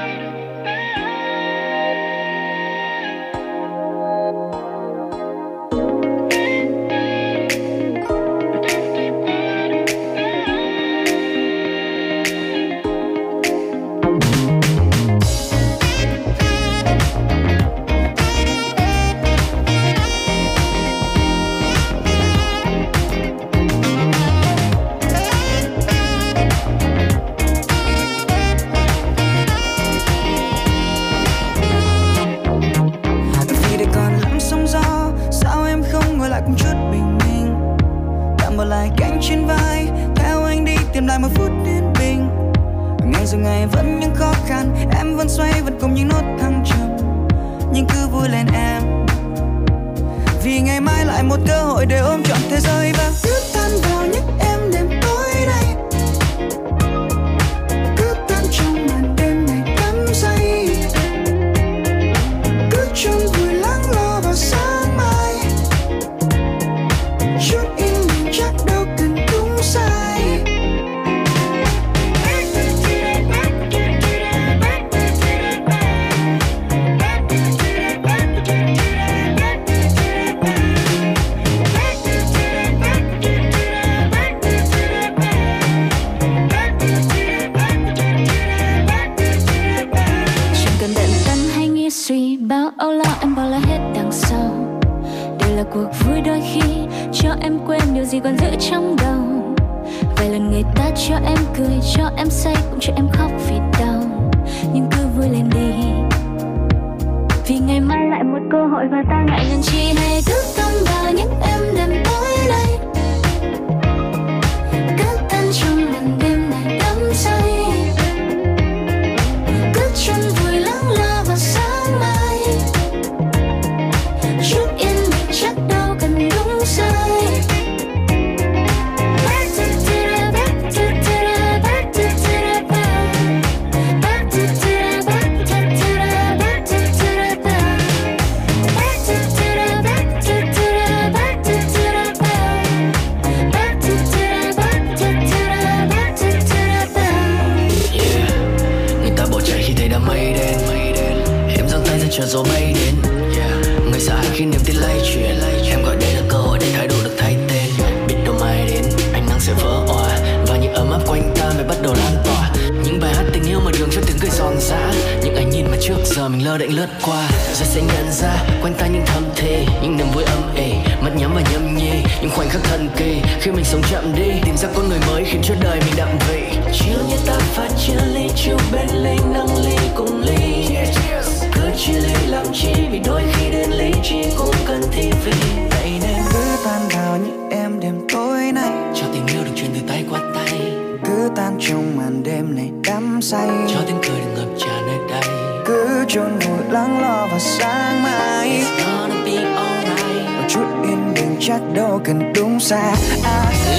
TV Vậy nên cứ tan vào những em đêm tối nay. Cho tình yêu được truyền từ tay qua tay. Cứ tan trong màn đêm này đắm say. Cho tiếng cười được ngập tràn nơi đây. Cứ chôn vùi lắng lo vào sáng mai It's gonna be alright. Một chút yên bình chắc đâu cần đúng xa. I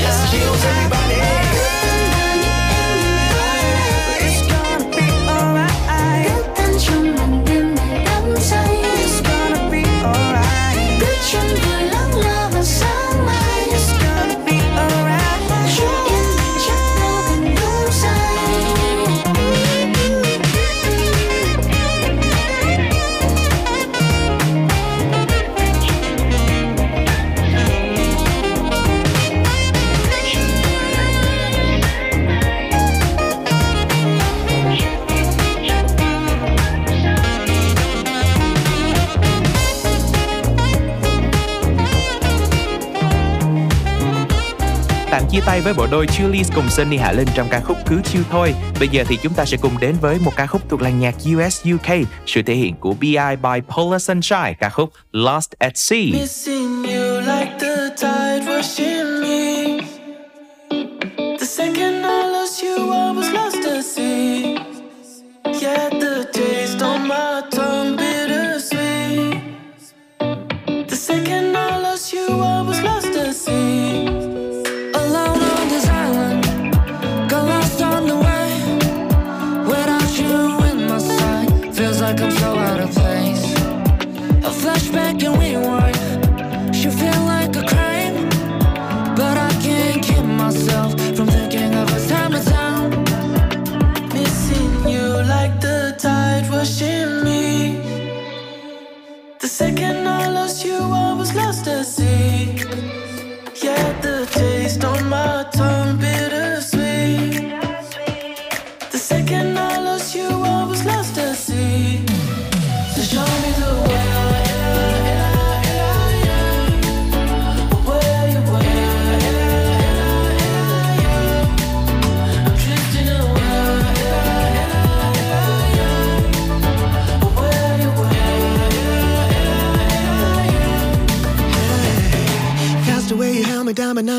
Let's chill everybody. chia tay với bộ đôi Julius cùng Sunny Hạ Linh trong ca khúc Cứ Chiêu Thôi. Bây giờ thì chúng ta sẽ cùng đến với một ca khúc thuộc làng nhạc US UK, sự thể hiện của BI by Polar Sunshine, ca khúc Lost at Sea. Missing you like the tide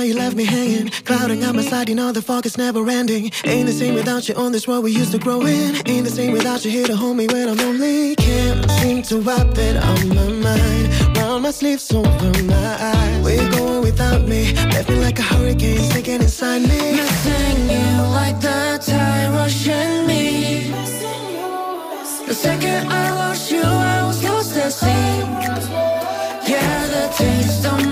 you left me hanging. Clouding on my side, you know the fog is never ending. Ain't the same without you on this world we used to grow in. Ain't the same without you here to hold me when I'm lonely. Can't seem to wipe it on my mind. Round my sleeves, over my eyes. Where you going without me? Left me like a hurricane, sinking inside me. Missing you like the tide rushing me. The second I lost you, I was lost at sea. Yeah, the taste on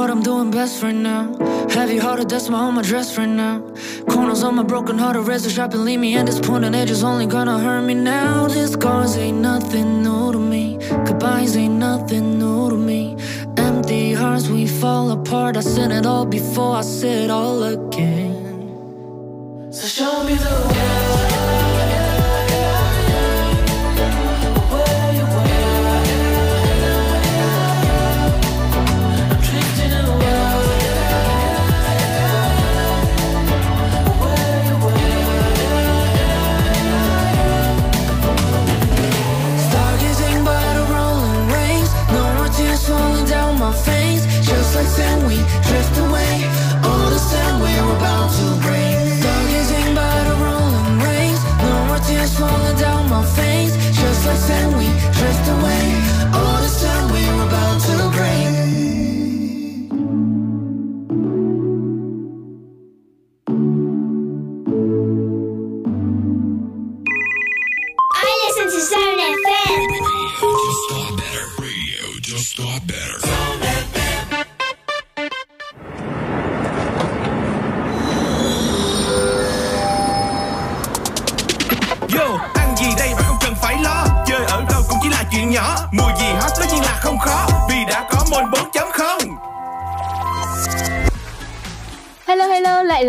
what I'm doing best right now. Heavy hearted, that's my home address dress right now. Corners on my broken heart, a razor sharp and leave me at this point, and is only gonna hurt me now. This scars ain't nothing new to me. Goodbyes ain't nothing new to me. Empty hearts, we fall apart. I said it all before I say it all again. Like sand, we drift away. All the sand we're about to break. Stargazing by the rolling waves, no more tears falling down my face. Just like sand, we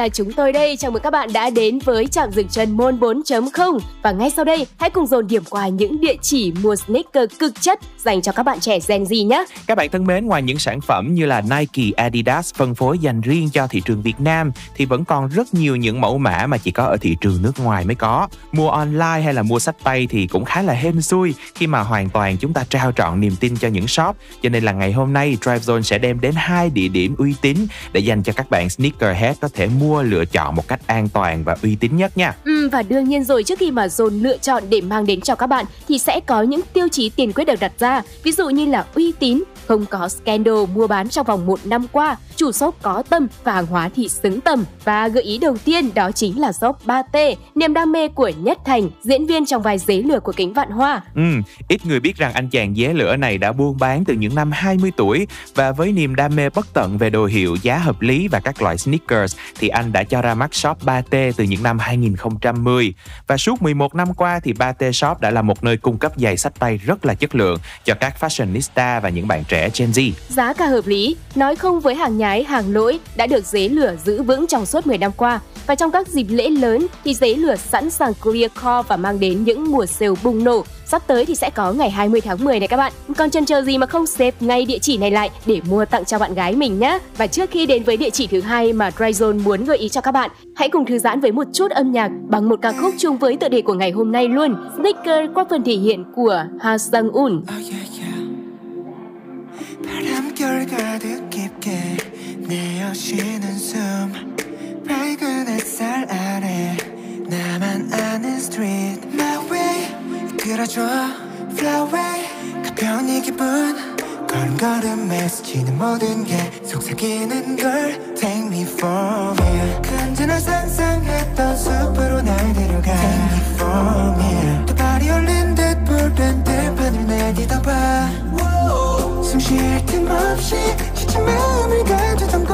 là chúng tôi đây. Chào mừng các bạn đã đến với trạm dừng chân môn 4.0 và ngay sau đây hãy cùng dồn điểm qua những địa chỉ mua sneaker cực chất dành cho các bạn trẻ Gen Z nhé. Các bạn thân mến, ngoài những sản phẩm như là Nike, Adidas phân phối dành riêng cho thị trường Việt Nam thì vẫn còn rất nhiều những mẫu mã mà chỉ có ở thị trường nước ngoài mới có. Mua online hay là mua sách tay thì cũng khá là hên xui khi mà hoàn toàn chúng ta trao trọn niềm tin cho những shop. Cho nên là ngày hôm nay Drive Zone sẽ đem đến hai địa điểm uy tín để dành cho các bạn sneakerhead có thể mua lựa chọn một cách an toàn và uy tín nhất nha. Ừ, và đương nhiên rồi trước khi mà dồn lựa chọn để mang đến cho các bạn thì sẽ có những tiêu chí tiền quyết được đặt ra ví dụ như là uy tín không có scandal mua bán trong vòng một năm qua chủ shop có tâm và hàng hóa thì xứng tầm. Và gợi ý đầu tiên đó chính là shop 3T niềm đam mê của Nhất Thành diễn viên trong vai dế lửa của kính vạn hoa. Ừ, ít người biết rằng anh chàng dế lửa này đã buôn bán từ những năm 20 tuổi. Và với niềm đam mê bất tận về đồ hiệu giá hợp lý và các loại sneakers thì anh đã cho ra mắt shop 3T từ những năm 2010 và suốt 11 năm qua thì 3T Shop đã là một nơi cung cấp giày sách tay rất là chất lượng cho các fashionista và những bạn trẻ Gen Z. Giá cả hợp lý, nói không với hàng nhái, hàng lỗi đã được dế lửa giữ vững trong suốt 10 năm qua. Và trong các dịp lễ lớn thì dế lửa sẵn sàng clear call và mang đến những mùa sale bùng nổ. Sắp tới thì sẽ có ngày 20 tháng 10 này các bạn. Còn chần chờ gì mà không save ngay địa chỉ này lại để mua tặng cho bạn gái mình nhé. Và trước khi đến với địa chỉ thứ hai mà Dryzone muốn gợi ý cho các bạn, hãy cùng thư giãn với một chút âm nhạc bằng một ca khúc chung với tựa đề của ngày hôm nay luôn. Sneaker qua phần thể hiện của Ha Sang Un. 바람결 가득 깊게 내어쉬는 숨. 밝은 햇살 아래 나만 아는 street. My way 이끌어줘. Fly away. 가벼운 이 기분. 걸음걸음에 스치는 모든 게 속삭이는 걸 Take me for real 언제나 상상했던 숲으로 날 데려가. Take me for real 또 발이 올린 듯 푸른 들판을 내딛어봐 숨 쉴틈 없이 지친 마음을 가두던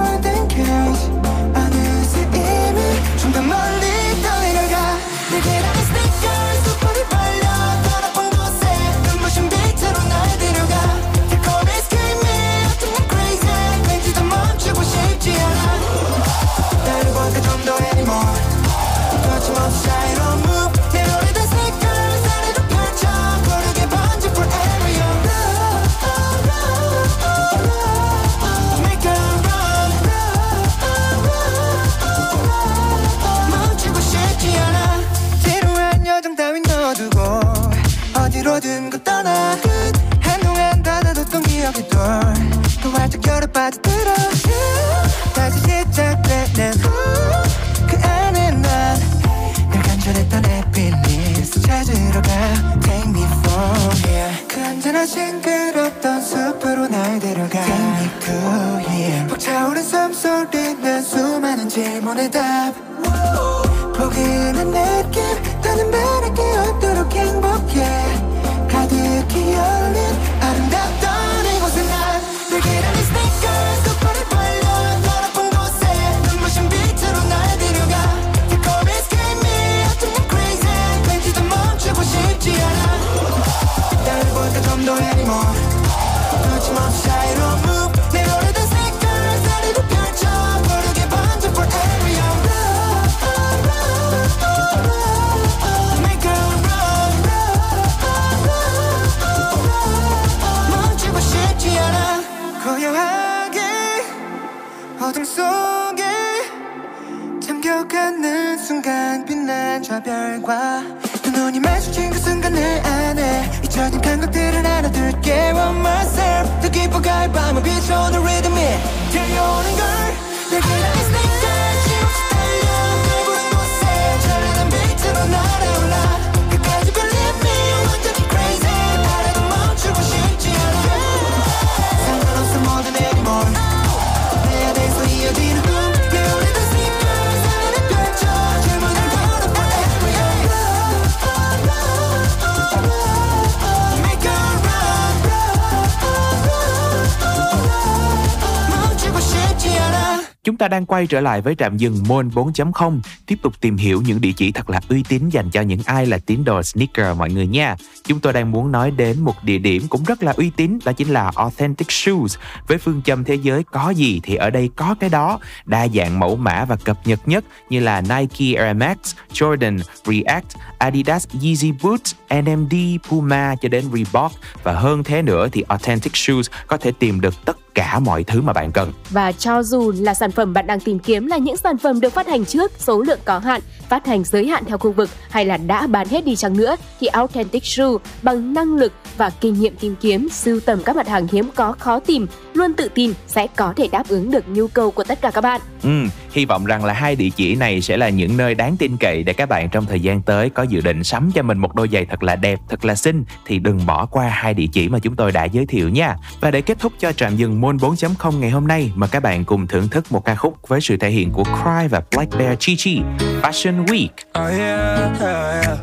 đang quay trở lại với trạm dừng Môn 4.0 Tiếp tục tìm hiểu những địa chỉ thật là uy tín dành cho những ai là tín đồ sneaker mọi người nha. Chúng tôi đang muốn nói đến một địa điểm cũng rất là uy tín Đó chính là Authentic Shoes. Với phương châm thế giới có gì thì ở đây có cái đó. Đa dạng mẫu mã và cập nhật nhất như là Nike Air Max, Jordan, React, Adidas Yeezy Boots, NMD, Puma cho đến Reebok. Và hơn thế nữa thì Authentic Shoes có thể tìm được tất cả mọi thứ mà bạn cần. Và cho dù là sản phẩm bạn đang tìm kiếm là những sản phẩm được phát hành trước, số lượng có hạn, phát hành giới hạn theo khu vực hay là đã bán hết đi chăng nữa thì Authentic Shoe bằng năng lực và kinh nghiệm tìm kiếm, sưu tầm các mặt hàng hiếm có khó tìm, luôn tự tin sẽ có thể đáp ứng được nhu cầu của tất cả các bạn. Ừ, hy vọng rằng là hai địa chỉ này sẽ là những nơi đáng tin cậy để các bạn trong thời gian tới có dự định sắm cho mình một đôi giày thật là đẹp, thật là xinh thì đừng bỏ qua hai địa chỉ mà chúng tôi đã giới thiệu nha. Và để kết thúc cho trạm dừng môn 4.0 ngày hôm nay mà các bạn cùng thưởng thức một ca khúc với sự thể hiện của Cry và Black Bear Chi Chi, Fashion Week. Oh yeah, oh yeah.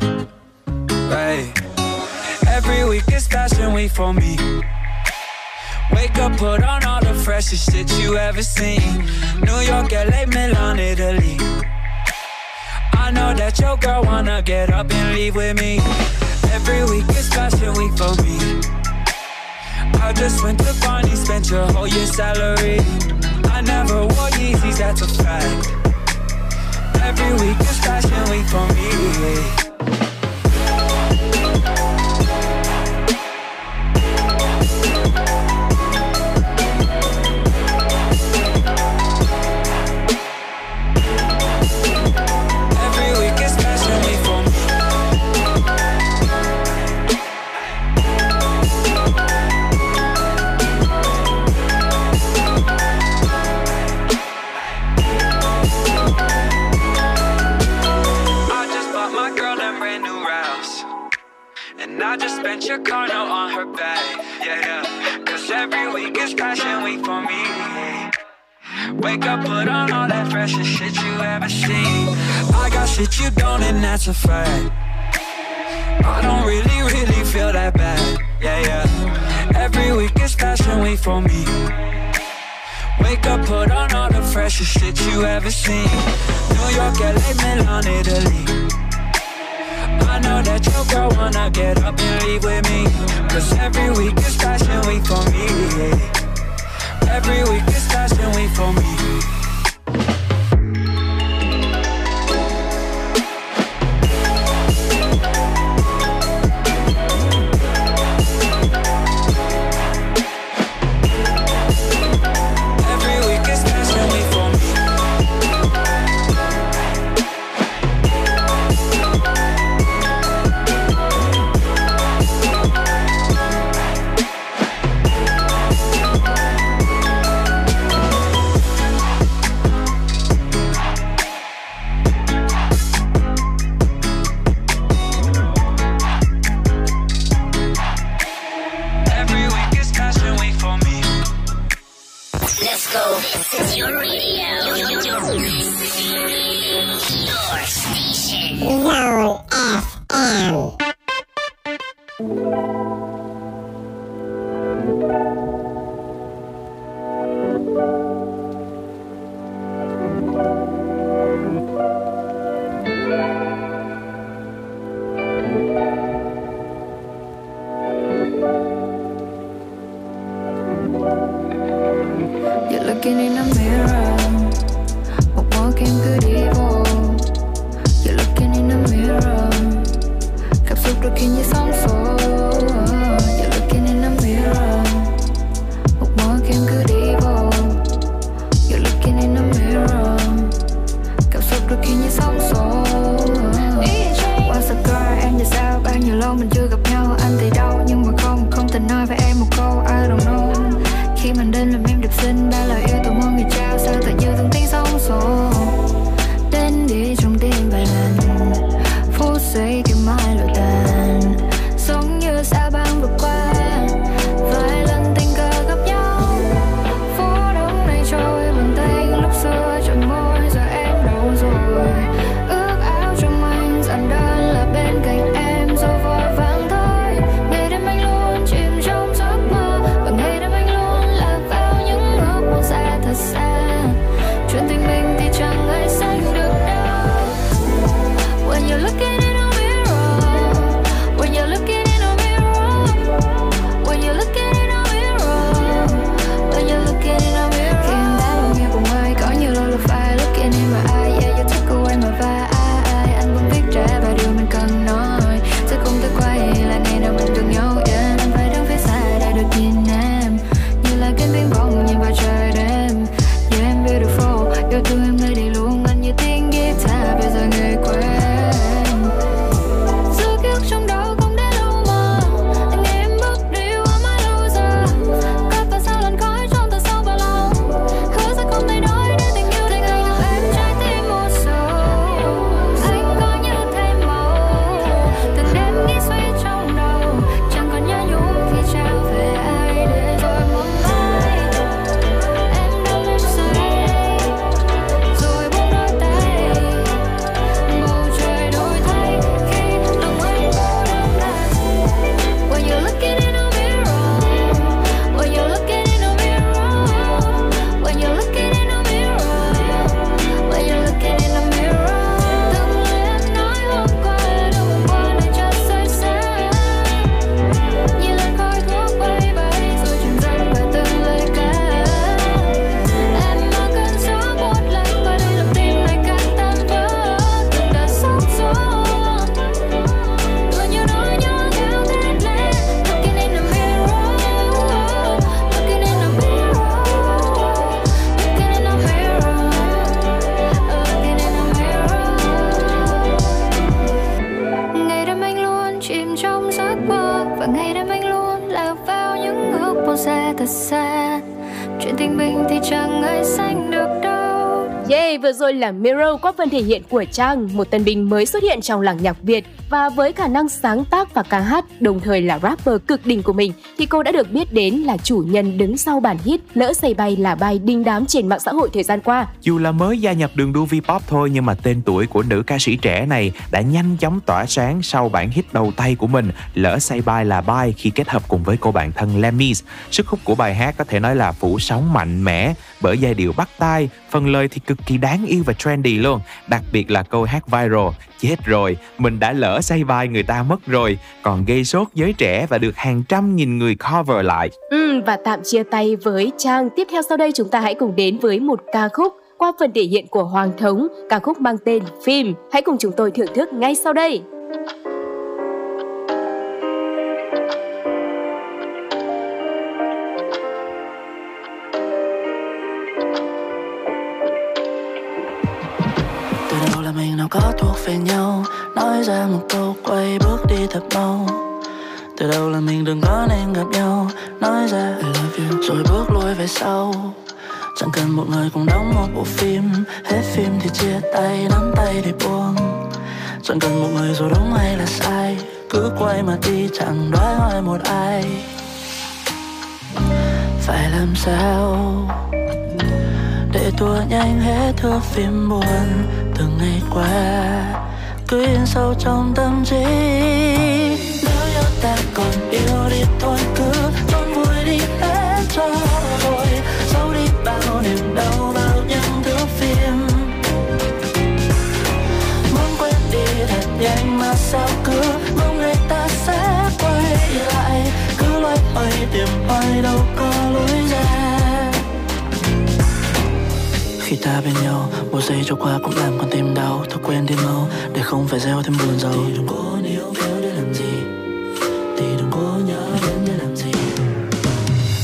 Hey. Every week is fashion week for me. Wake up, put on all the freshest shit you ever seen. New York, LA, Milan, Italy. I know that your girl wanna get up and leave with me. Every week is fashion week for me. I just went to Barney, spent your whole year's salary. I never wore Yeezys, that's a fact. Every week is fashion week for me. Wake up, put on all that freshest shit you ever seen. I got shit you don't, and that's a fact. I don't really, really feel that bad. Yeah, yeah. Every week is fashion week for me. Wake up, put on all the freshest shit you ever seen. New York, LA, Milan, Italy. I know that your girl wanna get up and leave with me. Cause every week is fashion week for me. Every week is fashion week for me. Là Mirror qua phần thể hiện của Trang, một tân binh mới xuất hiện trong làng nhạc Việt và với khả năng sáng tác và ca hát, đồng thời là rapper cực đỉnh của mình thì cô đã được biết đến là chủ nhân đứng sau bản hit Lỡ say bay là bài đinh đám trên mạng xã hội thời gian qua. Dù là mới gia nhập đường đua V-pop thôi nhưng mà tên tuổi của nữ ca sĩ trẻ này đã nhanh chóng tỏa sáng sau bản hit đầu tay của mình Lỡ say bay là bay khi kết hợp cùng với cô bạn thân Lemmys. Sức hút của bài hát có thể nói là phủ sóng mạnh mẽ bởi giai điệu bắt tai, phần lời thì cực kỳ đáng yêu và trendy luôn. Đặc biệt là câu hát viral Chết rồi, mình đã lỡ say vai người ta mất rồi Còn gây sốt giới trẻ và được hàng trăm nghìn người cover lại Ừ, và tạm chia tay với Trang. Tiếp theo sau đây chúng ta hãy cùng đến với một ca khúc qua phần thể hiện của Hoàng Thống, ca khúc mang tên Phim. Hãy cùng chúng tôi thưởng thức ngay sau đây. Ra một câu quay bước đi thật mau. Từ đầu là mình đừng có nên gặp nhau. Nói ra, I love you. Rồi bước lui về sau. Chẳng cần một người cùng đóng một bộ phim. Hết phim thì chia tay, nắm tay để buông. Chẳng cần một người rồi đúng hay là sai. Cứ quay mà đi, chẳng đoái hoài một ai. Phải làm sao? Để tua nhanh hết thước phim buồn từng ngày qua cứ in sâu trong tâm trí. Nếu yêu ta còn yêu đi thôi, cứ chôn vùi đi hết cho rồi giấu đi bao niềm đau, bao những thước phim. Muốn quên đi thật nhanh mà sao cứ mong người ta sẽ quay lại. Cứ loay hoay tìm hoài đâu có lối ra. Khi ta bên nhau một giây trôi qua cũng làm con tim đau. Thôi quên đi mau để không phải gieo thêm buồn rầu thì đừng cố níu kéo để làm gì? Thì đừng cố nhớ đến để làm gì?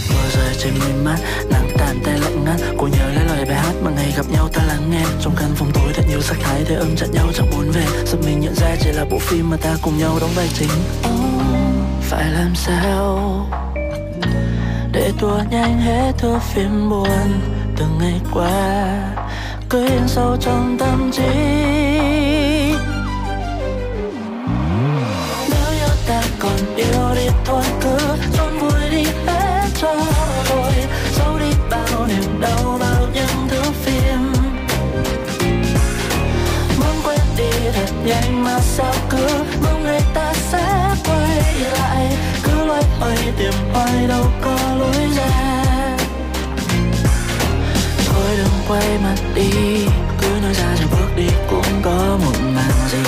Mưa rơi trên mây mắt nắng tàn tay lạnh ngắt. Cô nhớ lấy lời bài hát mà ngày gặp nhau ta lắng nghe. Trong căn phòng tối thật nhiều sắc thái thế âm chặn nhau chẳng muốn về. Giờ mình nhận ra chỉ là bộ phim mà ta cùng nhau đóng vai chính. Oh, phải làm sao? Để tua nhanh hết thước phim buồn từng ngày qua cứ in sâu trong tâm trí. Nếu yêu ta còn yêu đi thôi, cứ chôn vui đi, hết cho rồi. Giấu đi bao niềm đau, bao những thước phim muốn quên đi thật nhanh mà sao cứ mong người ta sẽ quay lại. Cứ loay hoay tìm hoài đâu có lối ra. Quay mặt đi. Cứ nói ra rồi bước đi cũng có một màn gì.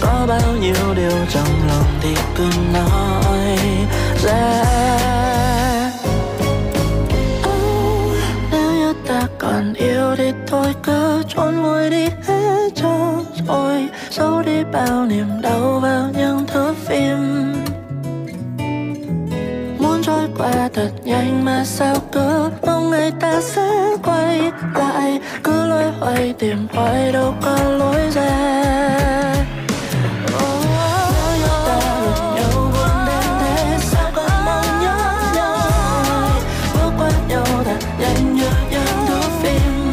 Có bao nhiêu điều trong lòng thì cứ nói ra. Oh, nếu như ta còn yêu thì thôi cứ trốn vui đi hết cho rồi. Giấu đi bao niềm đau vào những thước phim. Muốn trôi qua thật nhanh mà sao cứ mong người ta sẽ quay cứ tìm hoài đâu có lối ra nếu như ta nhau buồn đến thế, sao còn mong nhớ nhau? Bước qua nhau thật nhanh như phim.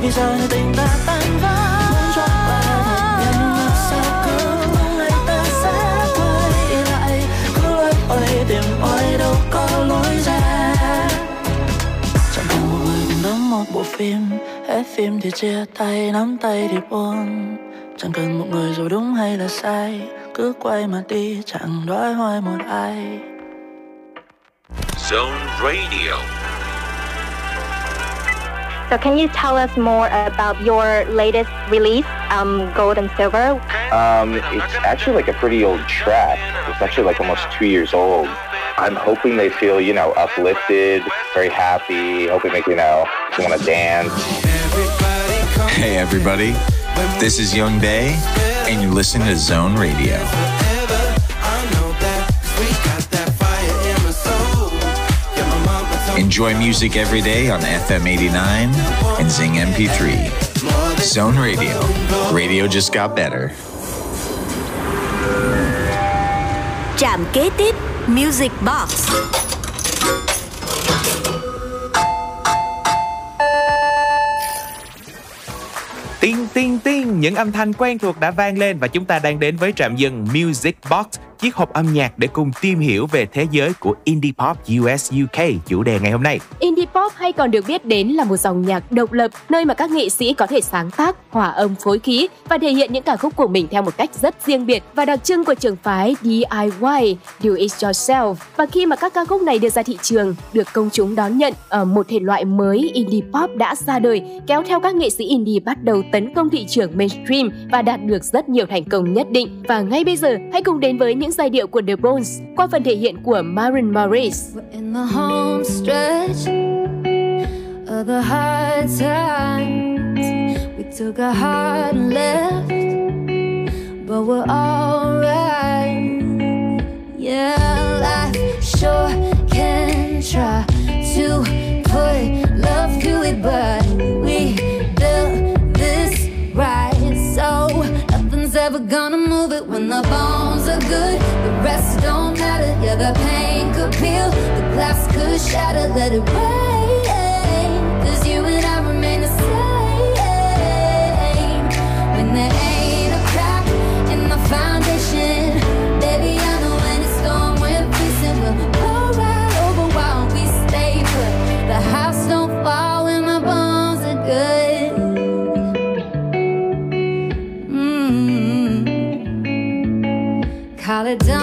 Vì giờ tình ta tan vỡ. Muốn cho ta thật nhanh mà sao cứ mong ngày ta sẽ quay lại. Cứ loay hoay tìm hoài đâu có lối ra chẳng cần người đóng một bộ phim hết phim thì chia tay nắm tay thì buồn chẳng cần một người rồi đúng hay là sai cứ quay mà đi chẳng đói hoài một ai Zone Radio. So can you tell us more about your latest release, um, Gold and Silver? Um, it's actually like a pretty old track. It's actually like almost two years old. I'm hoping they feel, you know, uplifted, very happy, hoping they, you know, want to dance. Hey everybody, this is Young Bay, and you're listening to Zone Radio. Enjoy music every day on FM 89 and Zing MP3. Zone Radio. Radio just got better. Trạm kế tiếp Music Box. Tiên tiên tiên, những âm thanh quen thuộc đã vang lên và chúng ta đang đến với trạm dừng Music Box, chiếc hộp âm nhạc để cùng tìm hiểu về thế giới của indie pop US UK chủ đề ngày hôm nay. Indie pop hay còn được biết đến là một dòng nhạc độc lập nơi mà các nghệ sĩ có thể sáng tác, hòa âm phối khí và thể hiện những ca khúc của mình theo một cách rất riêng biệt và đặc trưng của trường phái DIY, Do It Yourself. Và khi mà các ca khúc này đưa ra thị trường, được công chúng đón nhận ở một thể loại mới indie pop đã ra đời, kéo theo các nghệ sĩ indie bắt đầu tấn công thị trường mainstream và đạt được rất nhiều thành công nhất định. Và ngay bây giờ, hãy cùng đến với những những giai điệu của The Bones qua phần thể hiện của Marin Morris. took a hard left, but we're alright. Yeah, life sure can try to put love to it, but we it when the bones are good. The rest don't matter. Yeah, the pain could peel, the glass could shatter. Let it rain, 'cause you and I remain the same. When there ain't a crack in the foundation, we're done.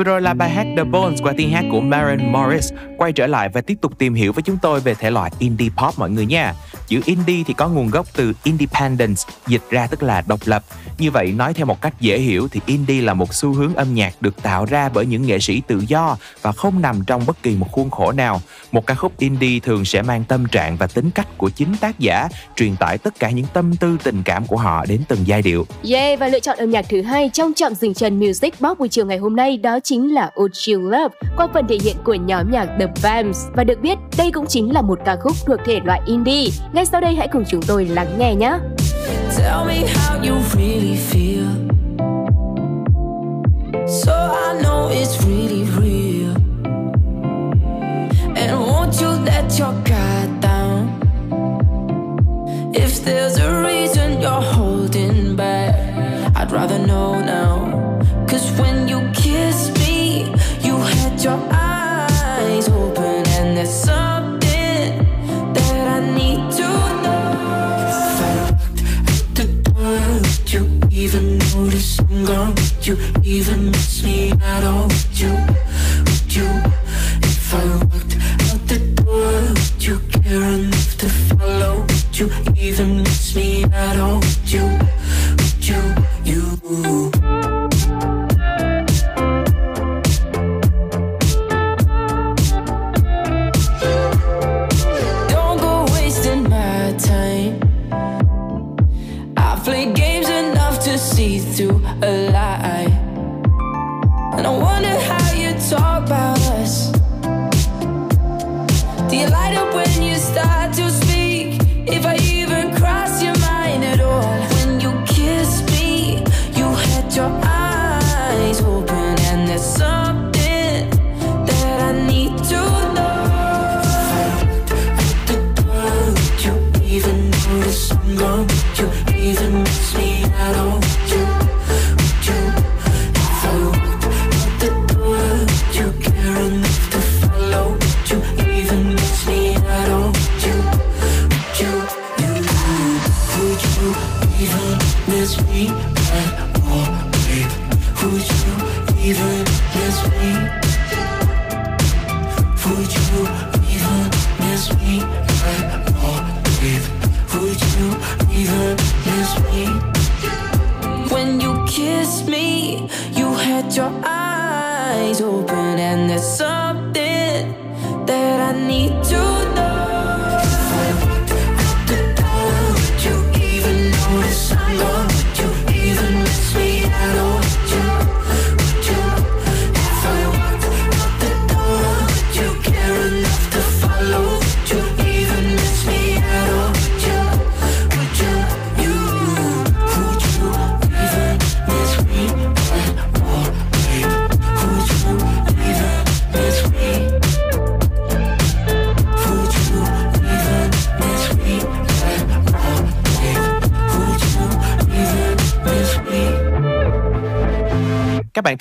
Vừa rồi là bài hát The Bones qua tiếng hát của Maren Morris quay trở lại và tiếp tục tìm hiểu với chúng tôi về thể loại indie pop mọi người nha. Chữ indie thì có nguồn gốc từ independence, dịch ra tức là độc lập. Như vậy nói theo một cách dễ hiểu thì indie là một xu hướng âm nhạc được tạo ra bởi những nghệ sĩ tự do và không nằm trong bất kỳ một khuôn khổ nào. Một ca khúc indie thường sẽ mang tâm trạng và tính cách của chính tác giả, truyền tải tất cả những tâm tư tình cảm của họ đến từng giai điệu. Yeah, và lựa chọn âm nhạc thứ hai trong trọng dừng chân Music Box buổi chiều ngày hôm nay đó chính là Old you Love qua phần thể hiện của nhóm nhạc The Vamps và được biết đây cũng chính là một ca khúc thuộc thể loại indie. Ngay sau đây hãy cùng chúng tôi lắng nghe nhé. Tell me how you really feel. So I know it's really real. And won't you let your guard down? If there's you even miss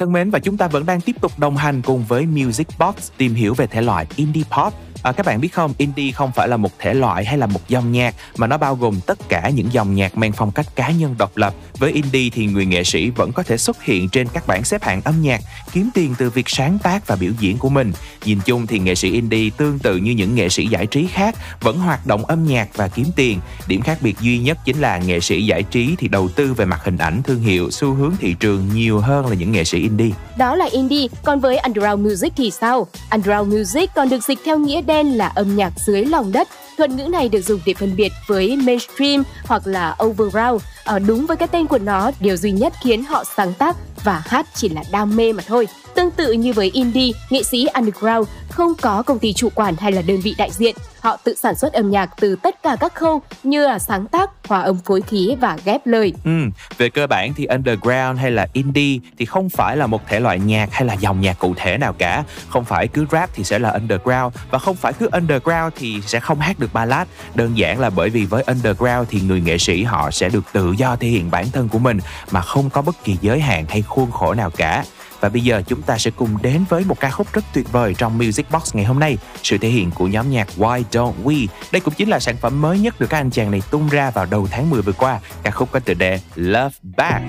thân mến và chúng ta vẫn đang tiếp tục đồng hành cùng với Music Box tìm hiểu về thể loại indie pop À, các bạn biết không, indie không phải là một thể loại hay là một dòng nhạc mà nó bao gồm tất cả những dòng nhạc mang phong cách cá nhân độc lập. Với indie thì người nghệ sĩ vẫn có thể xuất hiện trên các bảng xếp hạng âm nhạc, kiếm tiền từ việc sáng tác và biểu diễn của mình. Nhìn chung thì nghệ sĩ indie tương tự như những nghệ sĩ giải trí khác, vẫn hoạt động âm nhạc và kiếm tiền. Điểm khác biệt duy nhất chính là nghệ sĩ giải trí thì đầu tư về mặt hình ảnh, thương hiệu, xu hướng thị trường nhiều hơn là những nghệ sĩ indie. Đó là indie, còn với underground music thì sao? Underground music còn được dịch theo nghĩa đen là âm nhạc dưới lòng đất. Thuật ngữ này được dùng để phân biệt với mainstream hoặc là overground. Ở ờ, đúng với cái tên của nó, điều duy nhất khiến họ sáng tác và hát chỉ là đam mê mà thôi. Tương tự như với indie, nghệ sĩ underground không có công ty chủ quản hay là đơn vị đại diện. Họ tự sản xuất âm nhạc từ tất cả các khâu như là sáng tác, hòa âm phối khí và ghép lời. Ừ, về cơ bản thì underground hay là indie thì không phải là một thể loại nhạc hay là dòng nhạc cụ thể nào cả. Không phải cứ rap thì sẽ là underground và không phải cứ underground thì sẽ không hát được ballad. Đơn giản là bởi vì với underground thì người nghệ sĩ họ sẽ được tự do thể hiện bản thân của mình mà không có bất kỳ giới hạn hay khuôn khổ nào cả. Và bây giờ chúng ta sẽ cùng đến với một ca khúc rất tuyệt vời trong Music Box ngày hôm nay, sự thể hiện của nhóm nhạc Why Don't We. Đây cũng chính là sản phẩm mới nhất được các anh chàng này tung ra vào đầu tháng 10 vừa qua. Ca khúc có tựa đề Love Back.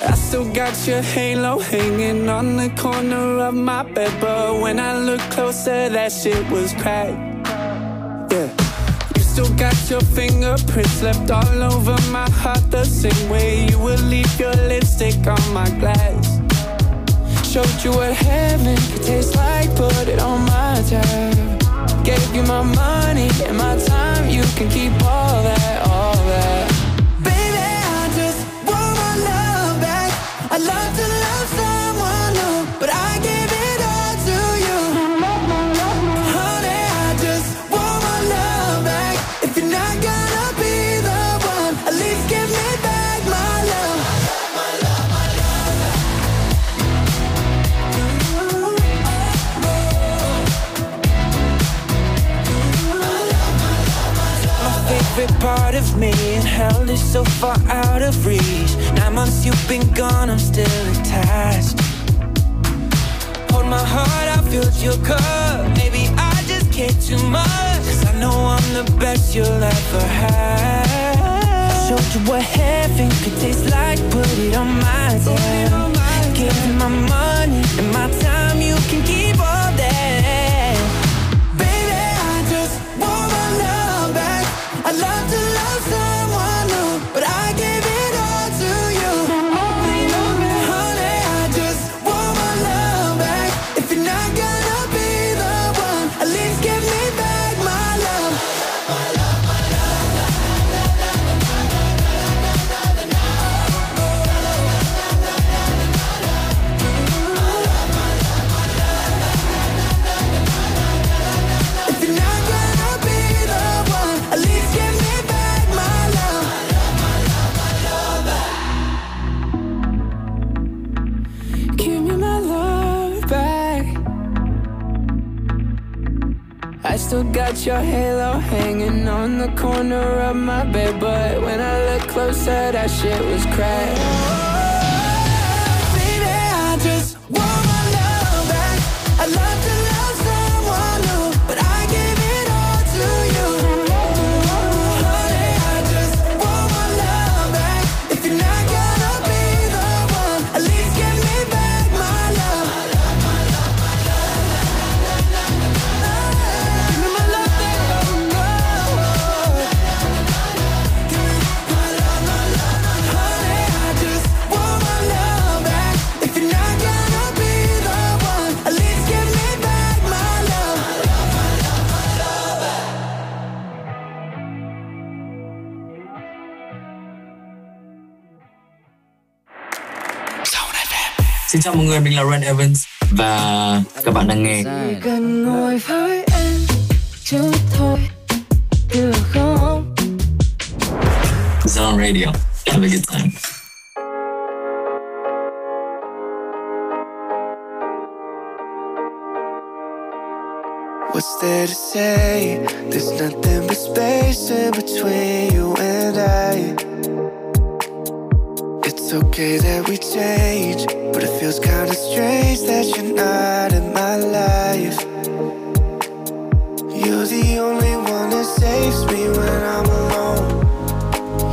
I still got your halo hanging on the corner of my bed, but when I look closer, that shit was cracked. Yeah. Still got your fingerprints left all over my heart, the same way you would leave your lipstick on my glass. Showed you what heaven could taste like, put it on my tab. Gave you my money and my time, you can keep all that, all that. Baby, I just want my love back. I love part of me and hell is so far out of reach. Nine months you've been gone, I'm still attached. Hold my heart, I filled your cup. Maybe I just care too much. Cause I know I'm the best you'll ever have. I showed you what heaven could taste like, put it on my tab. Give my money and my time, you can keep all that. Got your halo hanging on the corner of my bed, but when I look closer, that shit was cracked. Xin chào mọi người, mình là Ren Evans và các bạn đang nghe Chỉ cần ngồi với em chút thôi được không Zone Radio. Have a good time. What's there to say? There's nothing but space in between you and I. okay that we change, but it feels kinda strange that you're not in my life. You're the only one that saves me when I'm alone.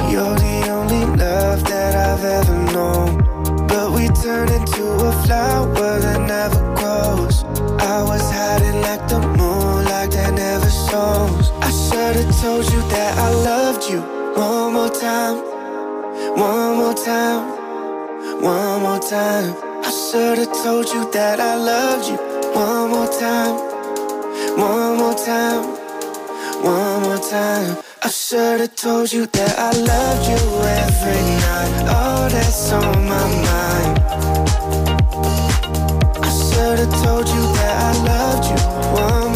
You're the only love that I've ever known. But we turn into a flower that never grows. I was hiding like the moon, like that never shows. I should've told you that I loved you one more time, time, one more time. I should've told you that I loved you one more time, one more time, one more time. I should've told you that I loved you every night. Oh, that's on my mind. I should've told you that I loved you one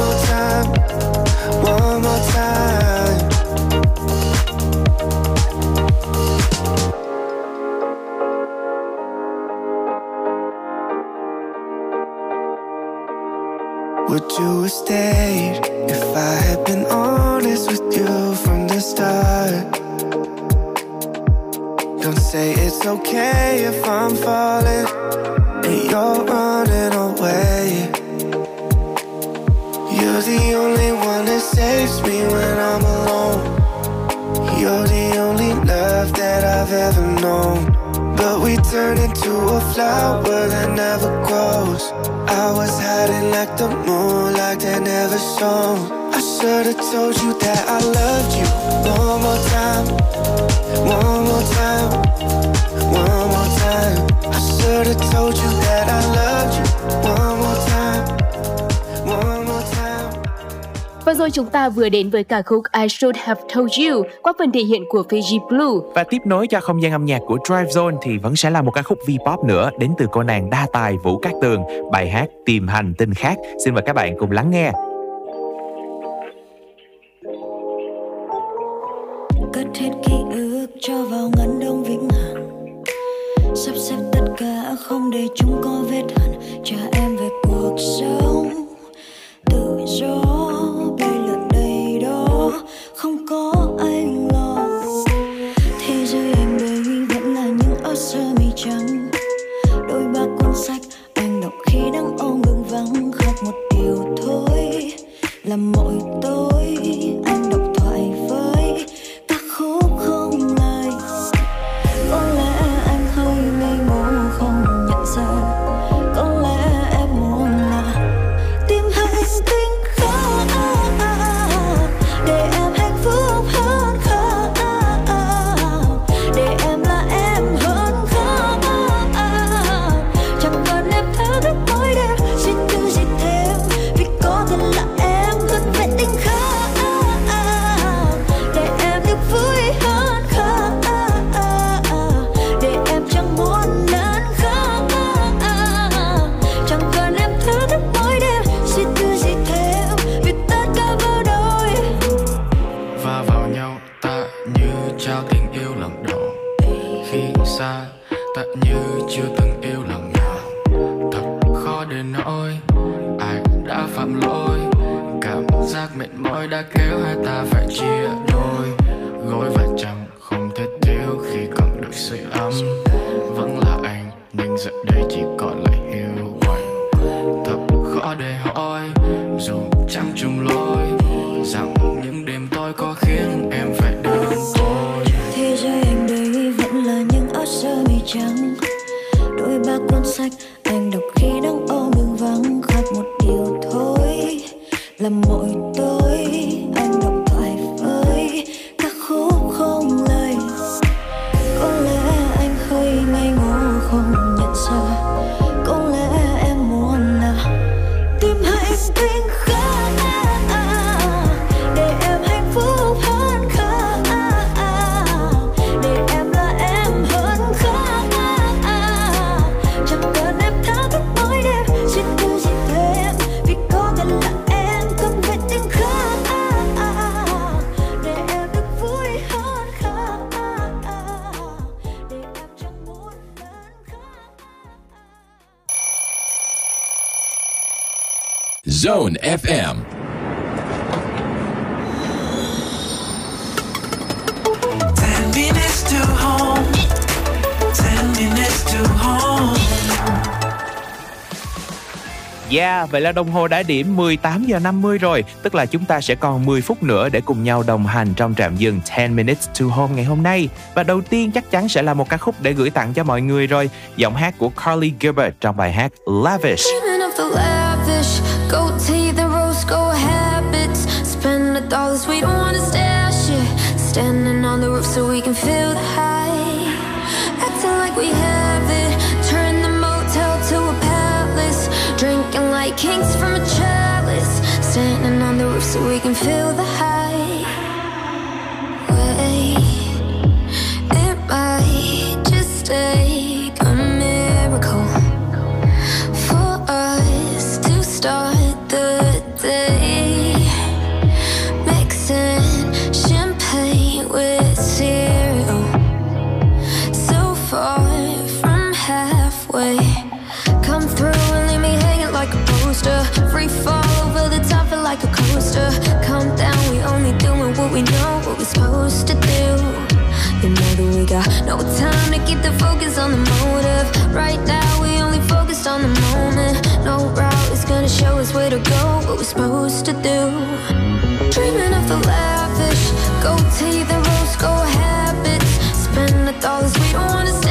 Would you have stayed if I had been honest with you from the start? Don't say it's okay if I'm falling and you're running away. You're the only one that saves me when I'm alone. You're the only love that I've ever known. But we turn into a flower that never grows. I was hiding like the moon, like that never shone. I should've told you that I loved you one more time, one more time, one more time. I should've told you that I loved you one more time. Và rồi chúng ta vừa đến với ca khúc I Should Have Told You qua phần thể hiện của Fiji Blue. Và tiếp nối cho không gian âm nhạc của Drive Zone thì vẫn sẽ là một ca khúc V-pop nữa đến từ cô nàng đa tài Vũ Cát Tường, bài hát Tìm hành tinh khác. Xin mời các bạn cùng lắng nghe. cất hết ký ức cho vào ngăn đông vĩnh hằng sắp xếp tất cả không để chúng có vết hằn trả em về cuộc sống tự do điều thôi là mỗi tối cảm giác mệt mỏi đã kéo hai ta phải chia đôi. Gối và chẳng không thể thiếu khi cần được sưởi ấm. Vẫn là anh nhưng giờ đây chỉ còn lại hiu quạnh thật khó để hỏi, dù chẳng chung lối. Rằng những đêm tối có khiến em phải đơn côi thế giới anh đây vẫn là những áo sơ mi trắng. Đôi ba cuốn sách Yeah, vậy là đồng hồ đã điểm 18 giờ 50 rồi, tức là chúng ta sẽ còn 10 phút nữa để cùng nhau đồng hành trong trạm dừng 10 minutes to home ngày hôm nay. Và đầu tiên chắc chắn sẽ là một ca khúc để gửi tặng cho mọi người rồi, giọng hát của Carly Gilbert trong bài hát Lavish. Kings from a chalice. Standing on the roof so we can feel a coaster. Come down, we only doing what we know, what we're supposed to do. You know that we got no time to keep the focus on the motive. Right now, we only focused on the moment. No route is gonna show us where to go, what we're supposed to do. Dreaming of the lavish, gold teeth and rose gold habits. Spend the dollars we don't wanna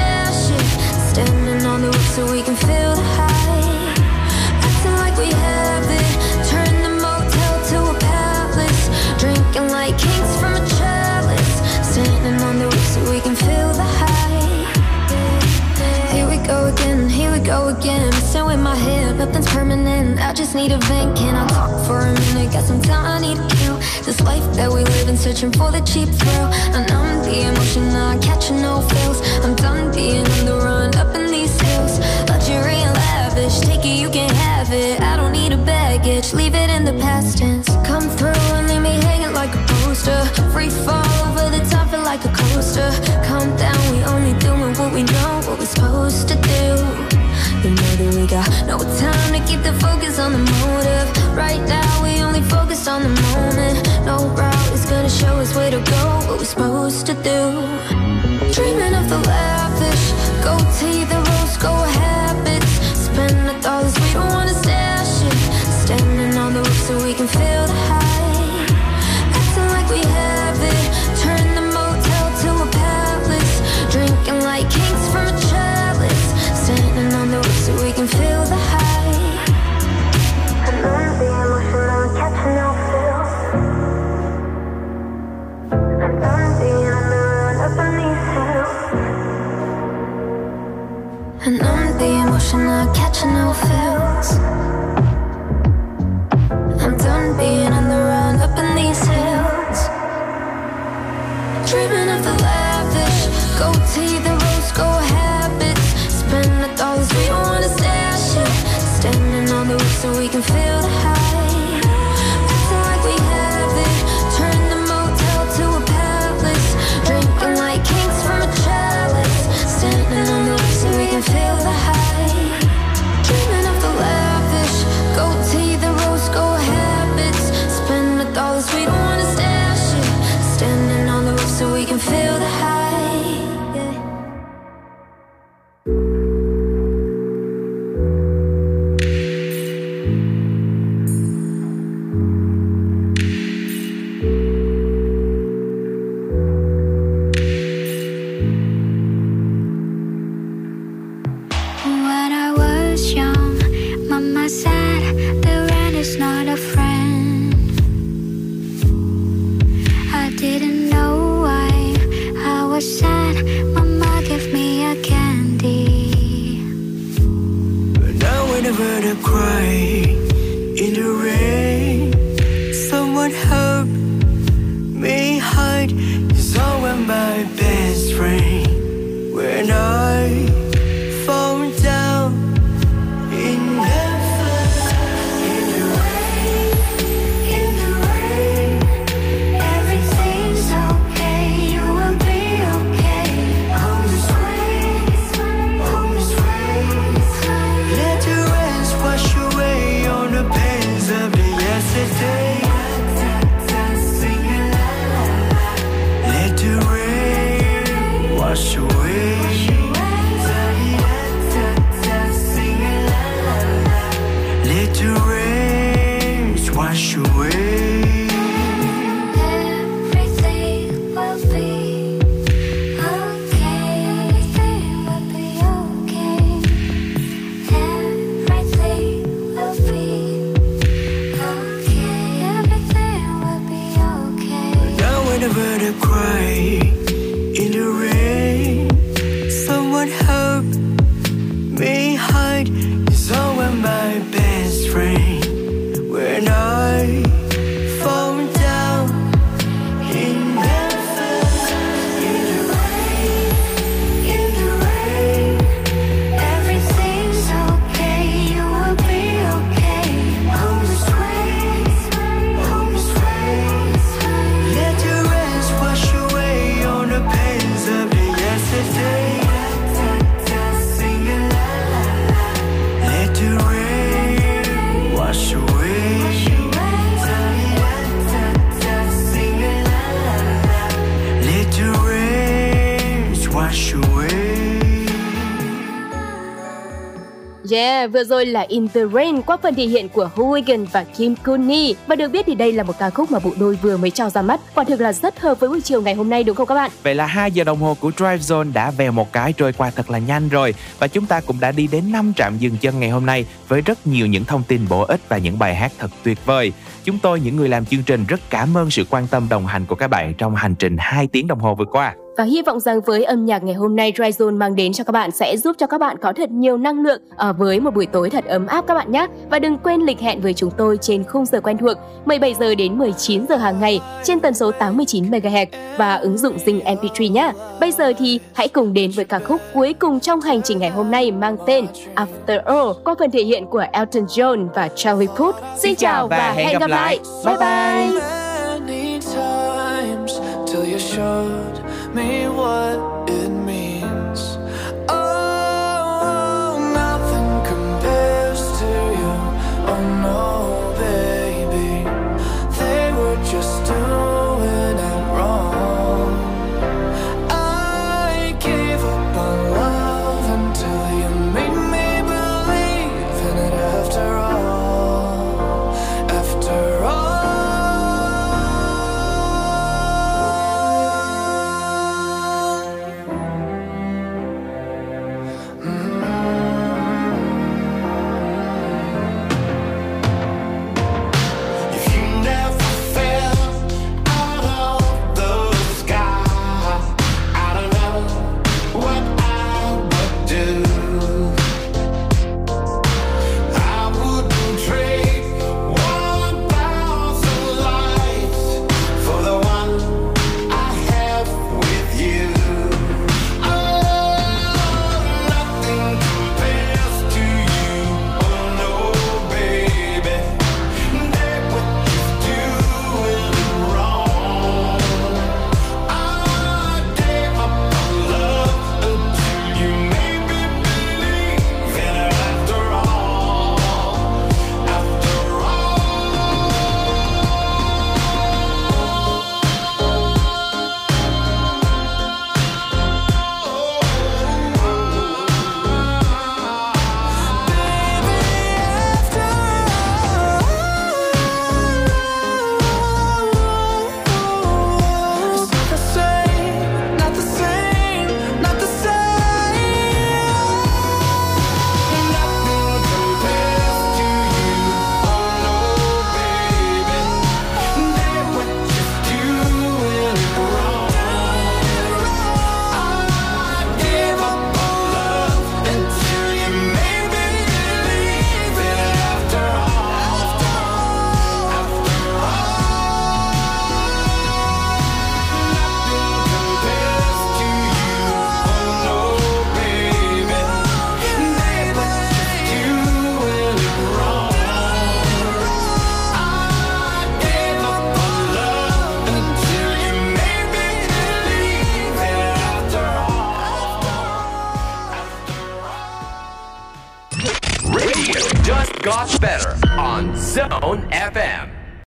again. So in my head, nothing's permanent. I just need a vent. Can I talk for a minute? Got some time I need to kill. This life that we live in, searching for the cheap thrill. And I'm the emotion, not catching no feels. I'm done being on the run, up in these hills. Luxury and lavish, take it, you can have it. I don't need a baggage, leave it in the past tense. Come through and leave me hanging like a poster. Free fall over the top, feel like a coaster. Calm down, we only doing what we know, what we're supposed to do. We got no time to keep the focus on the motive. Right now, we only focus on the moment. No route is gonna show us where to go, what we're supposed to do. I'm catching Vừa rồi là In the Rain qua phần thể hiện của Hooligan và Kim Kuni. Và được biết thì đây là một ca khúc mà bộ đôi vừa mới cho ra mắt. Quả thực là rất hợp với buổi chiều ngày hôm nay, đúng không các bạn? Vậy là 2 giờ đồng hồ của Drive Zone đã về một cái trôi qua thật là nhanh rồi và chúng ta cũng đã đi đến 5 trạm dừng chân ngày hôm nay với rất nhiều những thông tin bổ ích và những bài hát thật tuyệt vời. Chúng tôi, những người làm chương trình, rất cảm ơn sự quan tâm đồng hành của các bạn trong hành trình 2 tiếng đồng hồ vừa qua. Và hy vọng rằng với âm nhạc ngày hôm nay Dry Zone mang đến cho các bạn sẽ giúp cho các bạn có thật nhiều năng lượng ở với một buổi tối thật ấm áp các bạn nhé. Và đừng quên lịch hẹn với chúng tôi trên khung giờ quen thuộc 17 giờ đến 19 giờ hàng ngày trên tần số 89 MHz và ứng dụng Zing MP3 nhé. Bây giờ thì hãy cùng đến với ca khúc cuối cùng trong hành trình ngày hôm nay mang tên After All qua phần thể hiện của Elton John và Charlie Puth. Xin chào và hẹn gặp lại. Bye bye. many times till you showed me what it